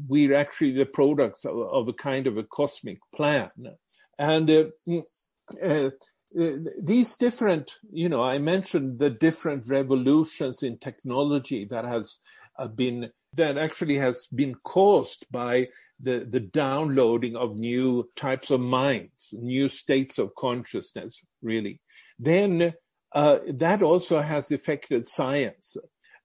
we're actually the products of, of, a kind of a cosmic plan. And uh, uh, these different, you know, I mentioned the different revolutions in technology that has uh, been that actually has been caused by the, the downloading of new types of minds, new states of consciousness, really. Then uh, that also has affected science.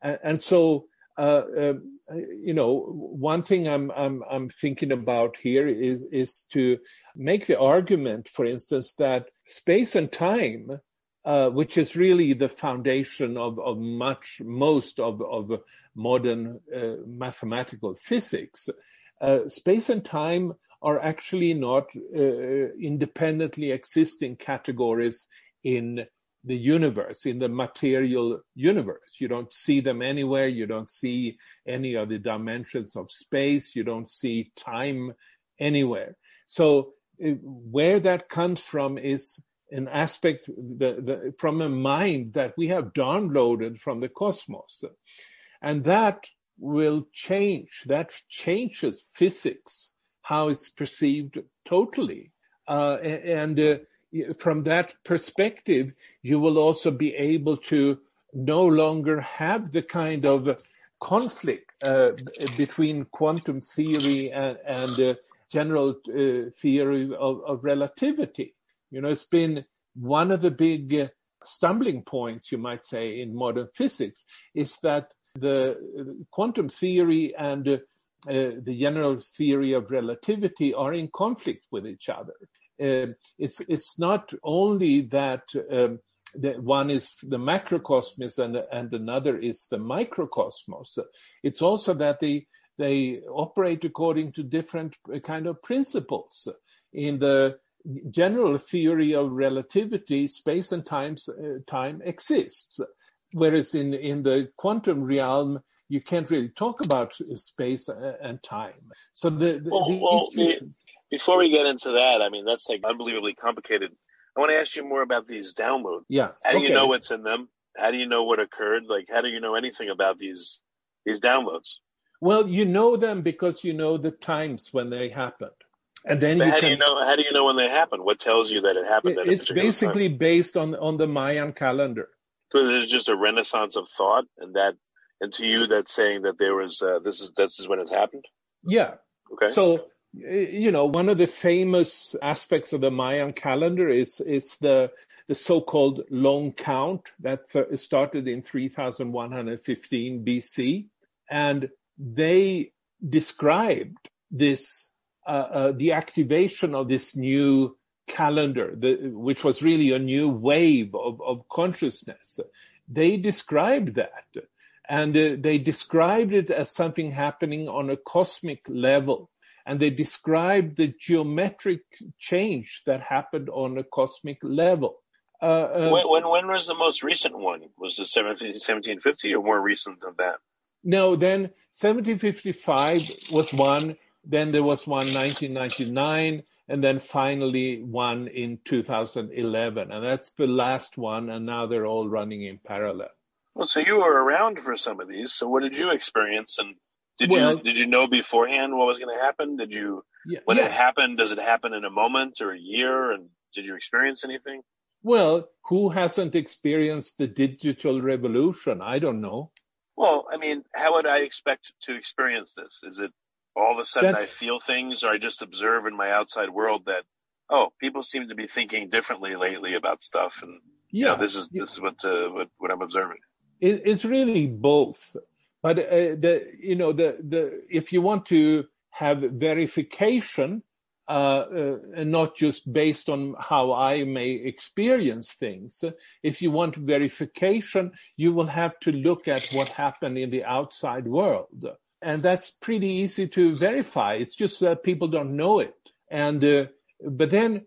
And so uh, um, you know, one thing I'm, I'm, I'm thinking about here is, is to make the argument, for instance, that space and time, uh, which is really the foundation of, of much, most of, of modern uh, mathematical physics, uh, space and time are actually not uh, independently existing categories in the universe, in the material universe. You don't see them anywhere. You don't see any of the dimensions of space. You don't see time anywhere. So uh, where that comes from is an aspect the, the, from a mind that we have downloaded from the cosmos. And that will change. That changes physics, how it's perceived totally. Uh, and uh, from that perspective, you will also be able to no longer have the kind of conflict uh, between quantum theory and, and uh, general uh, theory of, of, relativity. You know, it's been one of the big uh, stumbling points, you might say, in modern physics, is that the quantum theory and uh, the general theory of relativity are in conflict with each other uh, it's it's not only that um, that one is the macrocosmos and and another is the microcosmos. It's also that they they operate according to different kind of principles. In the general theory of relativity, space and times, uh, time exists, whereas in in the quantum realm, you can't really talk about space and time. So the, the well, well, two, before we get into that, I mean, that's like unbelievably complicated. I want to ask you more about these downloads. Yeah. How do okay. you know what's in them? How do you know what occurred? Like, how do you know anything about these these downloads? Well, you know them because you know the times when they happened. And then how can, do you know? How do you know when they happened? What tells you that it happened? it's basically time? based on on the Mayan calendar. So there's just a renaissance of thought, and that, and to you, that's saying that there was uh, this is this is when it happened. Yeah. Okay. So you know, one of the famous aspects of the Mayan calendar is is the the so-called long count that started in 3115 BC, and they described this uh, uh, the activation of this new calendar, the, which was really a new wave of, of consciousness. They described that, and uh, they described it as something happening on a cosmic level and they described the geometric change that happened on a cosmic level. Uh, uh, when, when, when was the most recent one? Was it 1750 or more recent than that? No, then 1755 was one. Then there was one 1999, and then finally one in 2011, and that's the last one. And now they're all running in parallel. Well, so you were around for some of these. So what did you experience, and did well, you did you know beforehand what was going to happen? Did you yeah, when yeah. it happened? Does it happen in a moment or a year? And did you experience anything? Well, who hasn't experienced the digital revolution? I don't know. Well, I mean, how would I expect to experience this? Is it all of a sudden That's, I feel things, or I just observe in my outside world that oh, people seem to be thinking differently lately about stuff, and yeah, you know, this is this is what, uh, what what I'm observing. It, it's really both. But uh, the you know the the if you want to have verification uh, uh, and not just based on how I may experience things. If you want verification, you will have to look at what happened in the outside world. And that's pretty easy to verify. It's just that people don't know it. And, uh, but then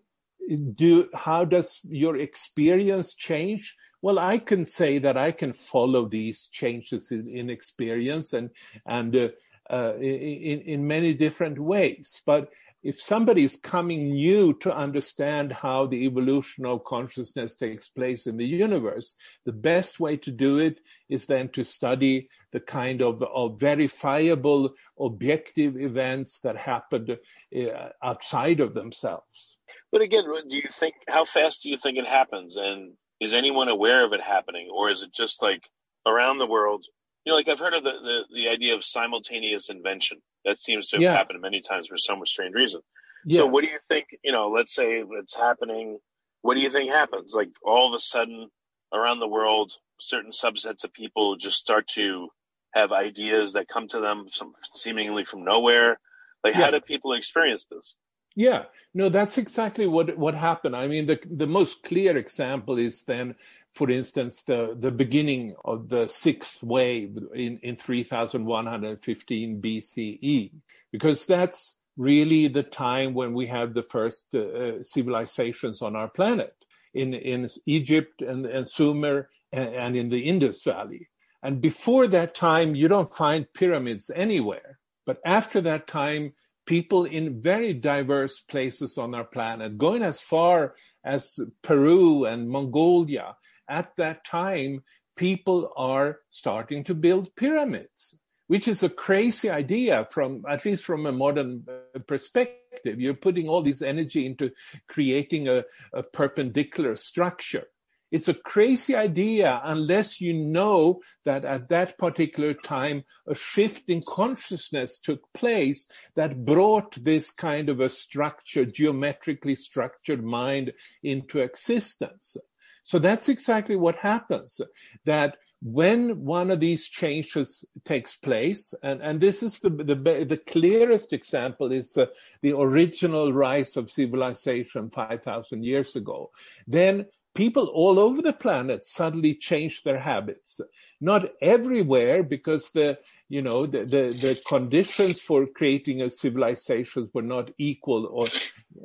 do, how does your experience change? well, I can say that I can follow these changes in, in experience and and uh, uh, in in many different ways. But if somebody is coming new to understand how the evolution of consciousness takes place in the universe, the best way to do it is then to study the kind of, of verifiable, objective events that happened uh, outside of themselves. But again, do you think how fast do you think it happens? And is anyone aware of it happening or is it just like around the world you know like i've heard of the the, the idea of simultaneous invention that seems to have yeah. happened many times for some strange reason yes. so what do you think you know let's say it's happening what do you think happens like all of a sudden around the world certain subsets of people just start to have ideas that come to them some seemingly from nowhere. Like, yeah. how do people experience this? Yeah, no, that's exactly what what happened. I mean, the the most clear example is then, for instance, the the beginning of the sixth wave in in 3115 BCE, because that's really the time when we have the first uh, civilizations on our planet in in Egypt and, and Sumer and, and in the Indus Valley. And before that time, you don't find pyramids anywhere. But after that time, people in very diverse places on our planet, going as far as Peru and Mongolia, at that time, people are starting to build pyramids, which is a crazy idea from, at least from a modern perspective. You're putting all this energy into creating a, a perpendicular structure it's a crazy idea unless you know that at that particular time a shift in consciousness took place that brought this kind of a structured, geometrically structured mind into existence. So that's exactly what happens. That when one of these changes takes place, and, and this is the, the, the clearest example is uh, the original rise of civilization 5,000 years ago, then people all over the planet suddenly changed their habits. Not everywhere, because the you know the, the, the conditions for creating a civilization were not equal or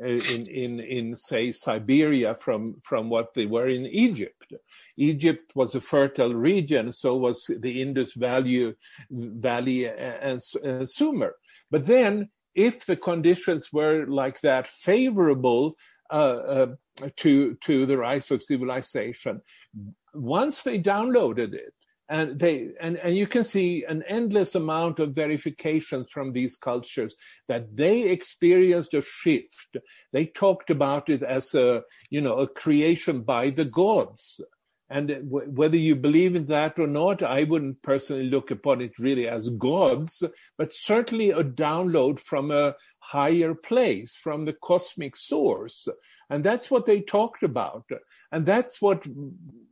uh, in in in say Siberia from from what they were in Egypt. Egypt was a fertile region, so was the Indus Valley, Valley and, and Sumer. But then, if the conditions were like that favorable, uh, uh, Uh, uh, to to the rise of civilization. Once they downloaded it, and they and, and you can see an endless amount of verifications from these cultures that they experienced a shift they talked about it as a you know a creation by the gods and w- whether you believe in that or not i wouldn't personally look upon it really as gods but certainly a download from a higher place from the cosmic source and that's what they talked about. And that's what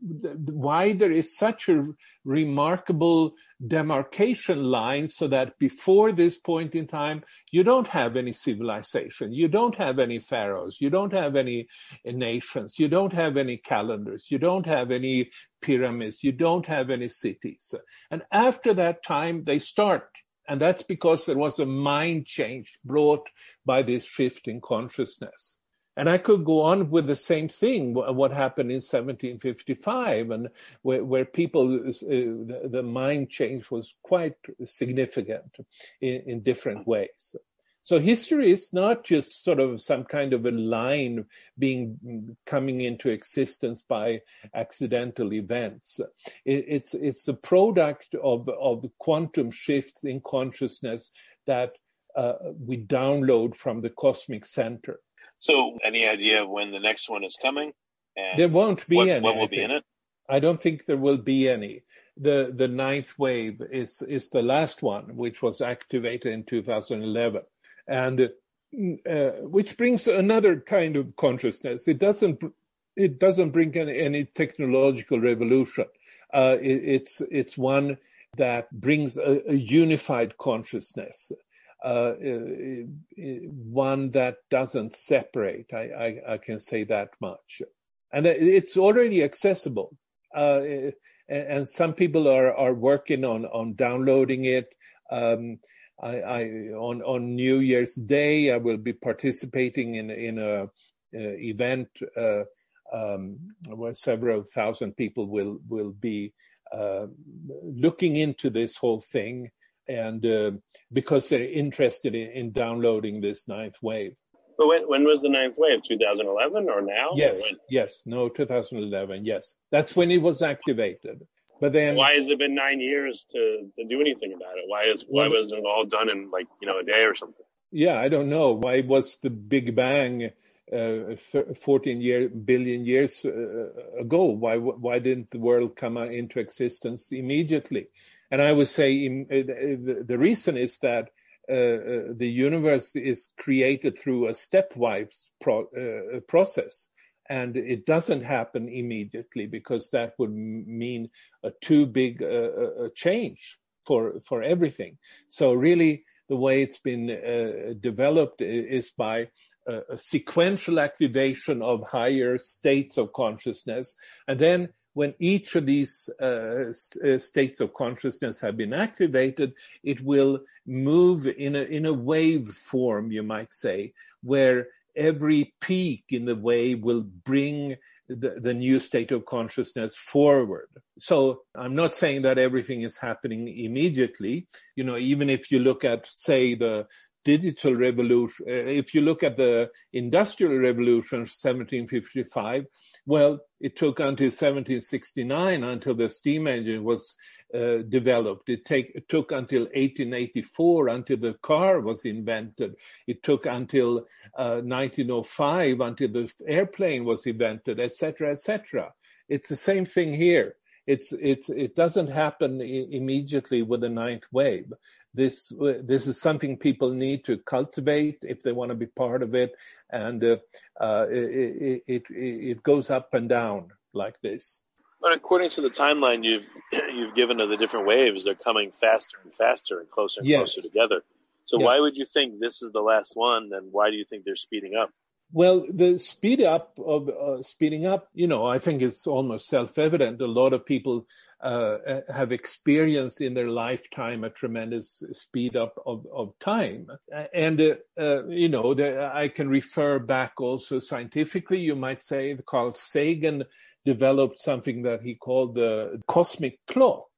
why there is such a remarkable demarcation line so that before this point in time you don't have any civilization you don't have any pharaohs you don't have any nations you don't have any calendars you don't have any pyramids you don't have any cities. And after that time they start and that's because there was a mind change brought by this shift in consciousness and I could go on with the same thing, what happened in 1755, and where, where people, uh, the, the, mind change was quite significant in, in, different ways. So history is not just sort of some kind of a line being coming into existence by accidental events. It, it's it's the product of of quantum shifts in consciousness that uh, we download from the cosmic center. So, any idea of when the next one is coming? there won't be what, any. What will be in it? I don't think there will be any. The the ninth wave is is the last one, which was activated in 2011, and uh, which brings another kind of consciousness. It doesn't it doesn't bring any, any technological revolution. Uh, it, it's it's one that brings a, a unified consciousness uh, one that doesn't separate. I, I, I, can say that much. And it's already accessible. Uh, and some people are, are working on, on downloading it. Um, I, I, on, on New Year's Day, I will be participating in, in a, a event uh, um, where several thousand people will, will be uh, looking into this whole thing and uh, because they're interested in, in, downloading this ninth wave. But when, when was the ninth wave? 2011 or now? Yes, or yes, no, 2011. Yes, that's when it was activated. But then, why has it been nine years to, to do anything about it? Why is why wasn't it all done in like you know a day or something? Yeah, I don't know. Why was the Big Bang uh, 14 year, billion years uh, ago? Why why didn't the world come into existence immediately? And I would say uh, the reason is that uh, uh, the universe is created through a stepwise pro- uh, process. And it doesn't happen immediately because that would mean a too big uh, change. for for everything. So really, the way it's been uh, developed is by a sequential activation of higher states of consciousness, and then when each of these uh, uh, states of consciousness have been activated, it will move in a, in a wave form, you might say, where every peak in the wave will bring the, the new state of consciousness forward. So I'm not saying that everything is happening immediately. You know, even if you look at, say, the digital revolution, uh, if you look at the industrial revolution 1755, well, it took until 1769 until the steam engine was uh, developed. It, take, it, took until 1884 until the car was invented. It took until uh, 1905 until the airplane was invented, etc., etc. It's the same thing here. It's it's it doesn't happen I- immediately with the ninth wave. This this is something people need to cultivate if they want to be part of it, and uh, uh, it, it, it goes up and down like this. But according to the timeline you've you've given of the different waves, they're coming faster and faster and closer and yes. closer together. So yeah. why would you think this is the last one? And why do you think they're speeding up? Well, the speed up of uh, speeding up, you know, I think is almost self-evident. A lot of people uh, have experienced in their lifetime a tremendous speed up of, of time, and uh, uh you know, the, I can refer back also scientifically. You might say Carl Sagan developed something that he called the cosmic clock,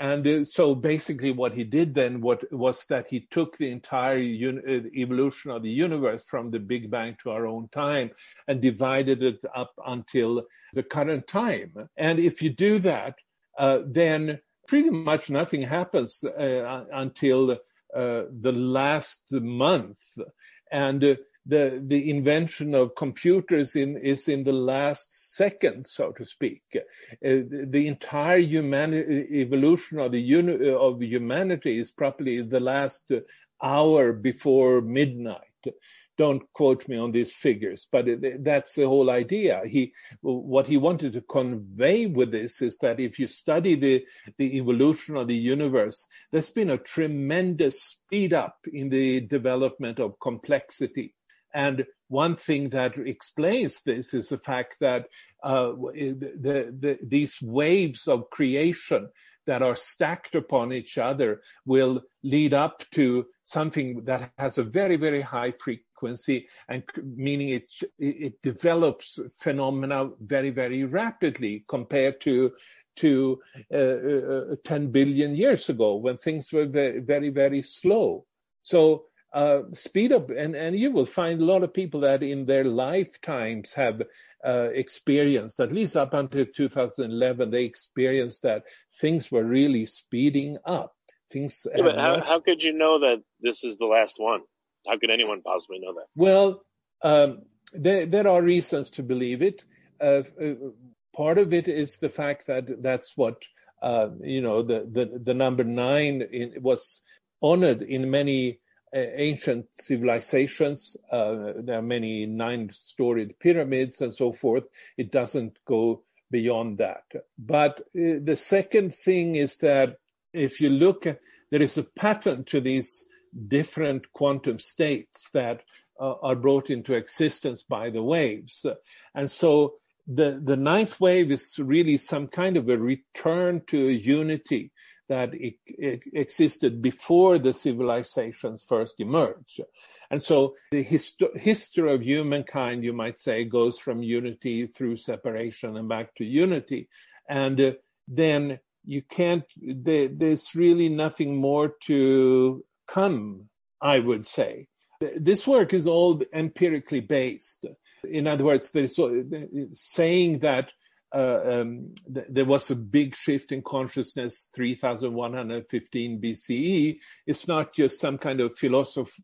and so basically, what he did then what, was that he took the entire un- uh, evolution of the universe from the Big Bang to our own time and divided it up until the current time. And if you do that, uh, then pretty much nothing happens uh, until uh, the last month. And uh, the the invention of computers in is in the last second, so to speak. Uh, the entire humanity evolution of the uni, of humanity is probably the last hour before midnight. Don't quote me on these figures, but it, that's the whole idea. He, what he wanted to convey with this is that if you study the, the evolution of the universe, there's been a tremendous speed up in the development of complexity and one thing that explains this is the fact that uh, the, the, these waves of creation that are stacked upon each other will lead up to something that has a very, very high frequency and meaning it, it develops phenomena very, very rapidly compared to to uh, uh, 10 billion years ago when things were very, very, very slow. So uh, speed up. And, and you will find a lot of people that in their lifetimes have uh, experienced at least up until 2011 they experienced that things were really speeding up. Things yeah, but how, how could you know that this is the last one? How could anyone possibly know that? Well um, there, there are reasons to believe it. Uh, uh part of it is the fact that that's what uh, you know the, the, the number nine in, was honored in many ancient civilizations. Uh, there are many nine-storied pyramids and so forth. It doesn't go beyond that. But uh, the second thing is that if you look, there is a pattern to these different quantum states that uh, are brought into existence by the waves. And so the, the ninth wave is really some kind of a return to unity that it, it existed before the civilizations first emerged. And so the hist- history of humankind, you might say, goes from unity through separation and back to unity. And uh, then you can't, there, there's really nothing more to come, I would say. This work is all empirically based. In other words, there's saying that uh, um, th- there was a big shift in consciousness 3115 BCE. It's not just some kind of philosoph-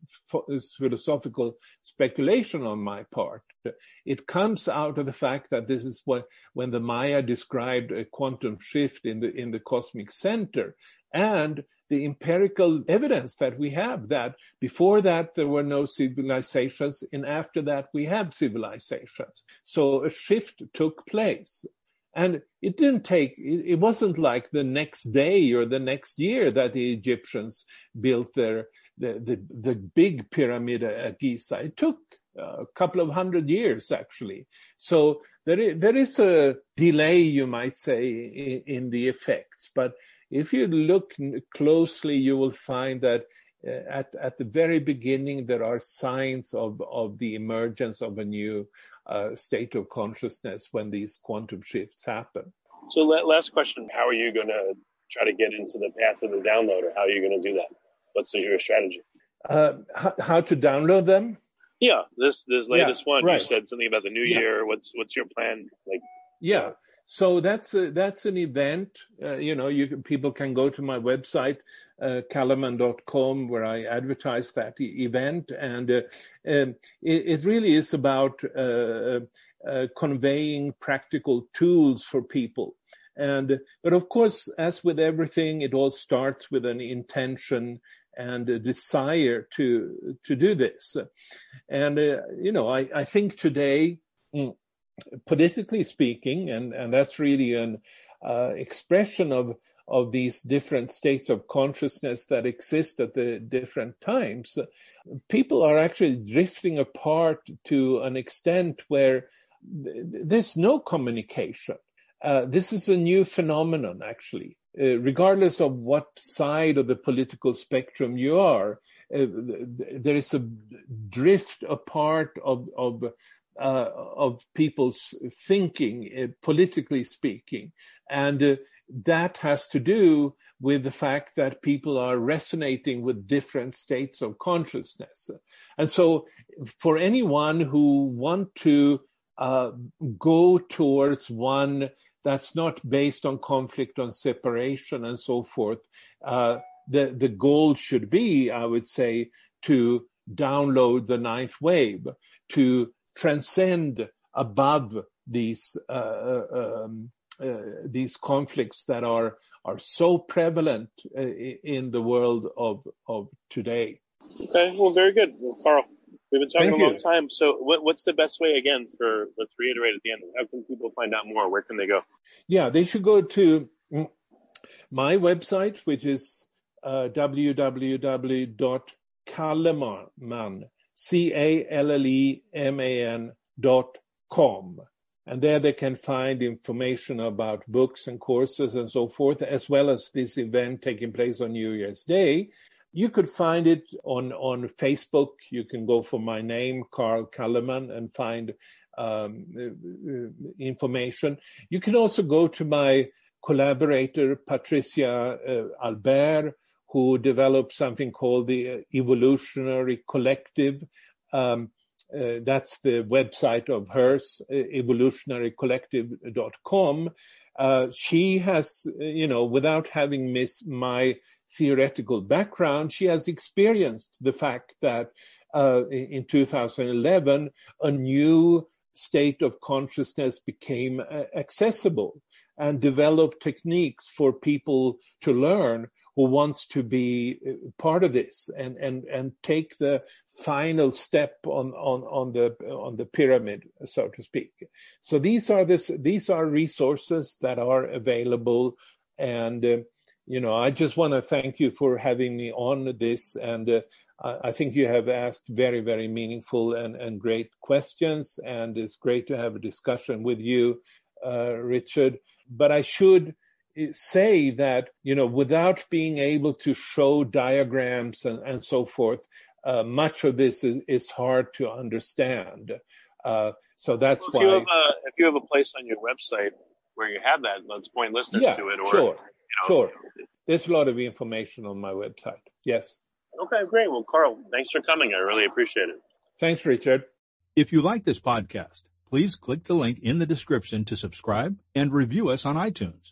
philosophical speculation on my part. It comes out of the fact that this is what when the Maya described a quantum shift in the in the cosmic center and the empirical evidence that we have that before that there were no civilizations and after that we have civilizations so a shift took place And it didn't take, it wasn't like the next day or the next year that the Egyptians built their, the, the, the big pyramid at Giza. It took a couple of hundred years, actually. So there is, there is a delay, you might say, in, in the effects. But if you look closely, you will find that uh, at, at the very beginning, there are signs of, of the emergence of a new uh, state of consciousness when these quantum shifts happen. So, last question How are you going to try to get into the path of the downloader? How are you going to do that? What's your strategy? Uh, how, how, to download them? Yeah, this this latest yeah, one. Right. You said something about the new yeah. year. What's what's your plan? Like, yeah. So that's a, that's an event. Uh, you know, you can, people can go to my website, uh, calleman.com, where I advertise that event, and uh, um, it, it, really is about uh, uh, conveying practical tools for people. And but of course, as with everything, it all starts with an intention and a desire to to do this. And uh, you know, I, I think today. Mm, politically speaking, and, and that's really an uh, expression of of these different states of consciousness that exist at the different times, people are actually drifting apart to an extent where th- there's no communication. Uh, this is a new phenomenon, actually. Uh, regardless of what side of the political spectrum you are, uh, there is a drift apart of, of uh, of people's thinking, uh, politically speaking. And uh, that has to do with the fact that people are resonating with different states of consciousness. And so, for anyone who want to uh, go towards one that's not based on conflict, on separation, and so forth, uh, the the goal should be, I would say, to download the ninth wave, to transcend above these uh, uh, um, uh, these conflicts that are are so prevalent uh, in the world of of today. Okay, well, very good, well, Carl. We've been talking Thank a long you. time. So, what, what's the best way again for? Let's reiterate at the end. How can people find out more? Where can they go? Yeah, they should go to my website, which is uh, www.calleman, C A L L E M A N dot com. And there they can find information about books and courses and so forth, as well as this event taking place on New Year's Day. You could find it on, on Facebook. You can go for my name, Carl Calleman, and find um, information. You can also go to my collaborator, Patricia uh, Albere, who developed something called the Evolutionary Collective. Um, uh, that's the website of hers, uh, evolutionarycollective.com. Uh, she has, uh, you know, without having missed my theoretical background, she has experienced the fact that uh, in 2011, a new state of consciousness became uh, accessible and developed techniques for people to learn who wants to be part of this and and and take the final step on, on, on the on the pyramid, so to speak. So these are this these are resources that are available, and uh, you know I just want to thank you for having me on this, and uh, I think you have asked very very meaningful and and great questions, and it's great to have a discussion with you, uh, Richard. But I should uh, say that you know without being able to show diagrams and, and so forth uh, much of this is, is hard to understand. Uh, so that's well, if why. You a, if you have a place on your website where you have that, let's point listeners yeah, to it. Or, sure, you know, sure. There's a lot of information on my website. Yes. Okay, great. Well, Carl, thanks for coming. I really appreciate it. Thanks, Richard. If you like this podcast, please click the link in the description to subscribe and review us on iTunes.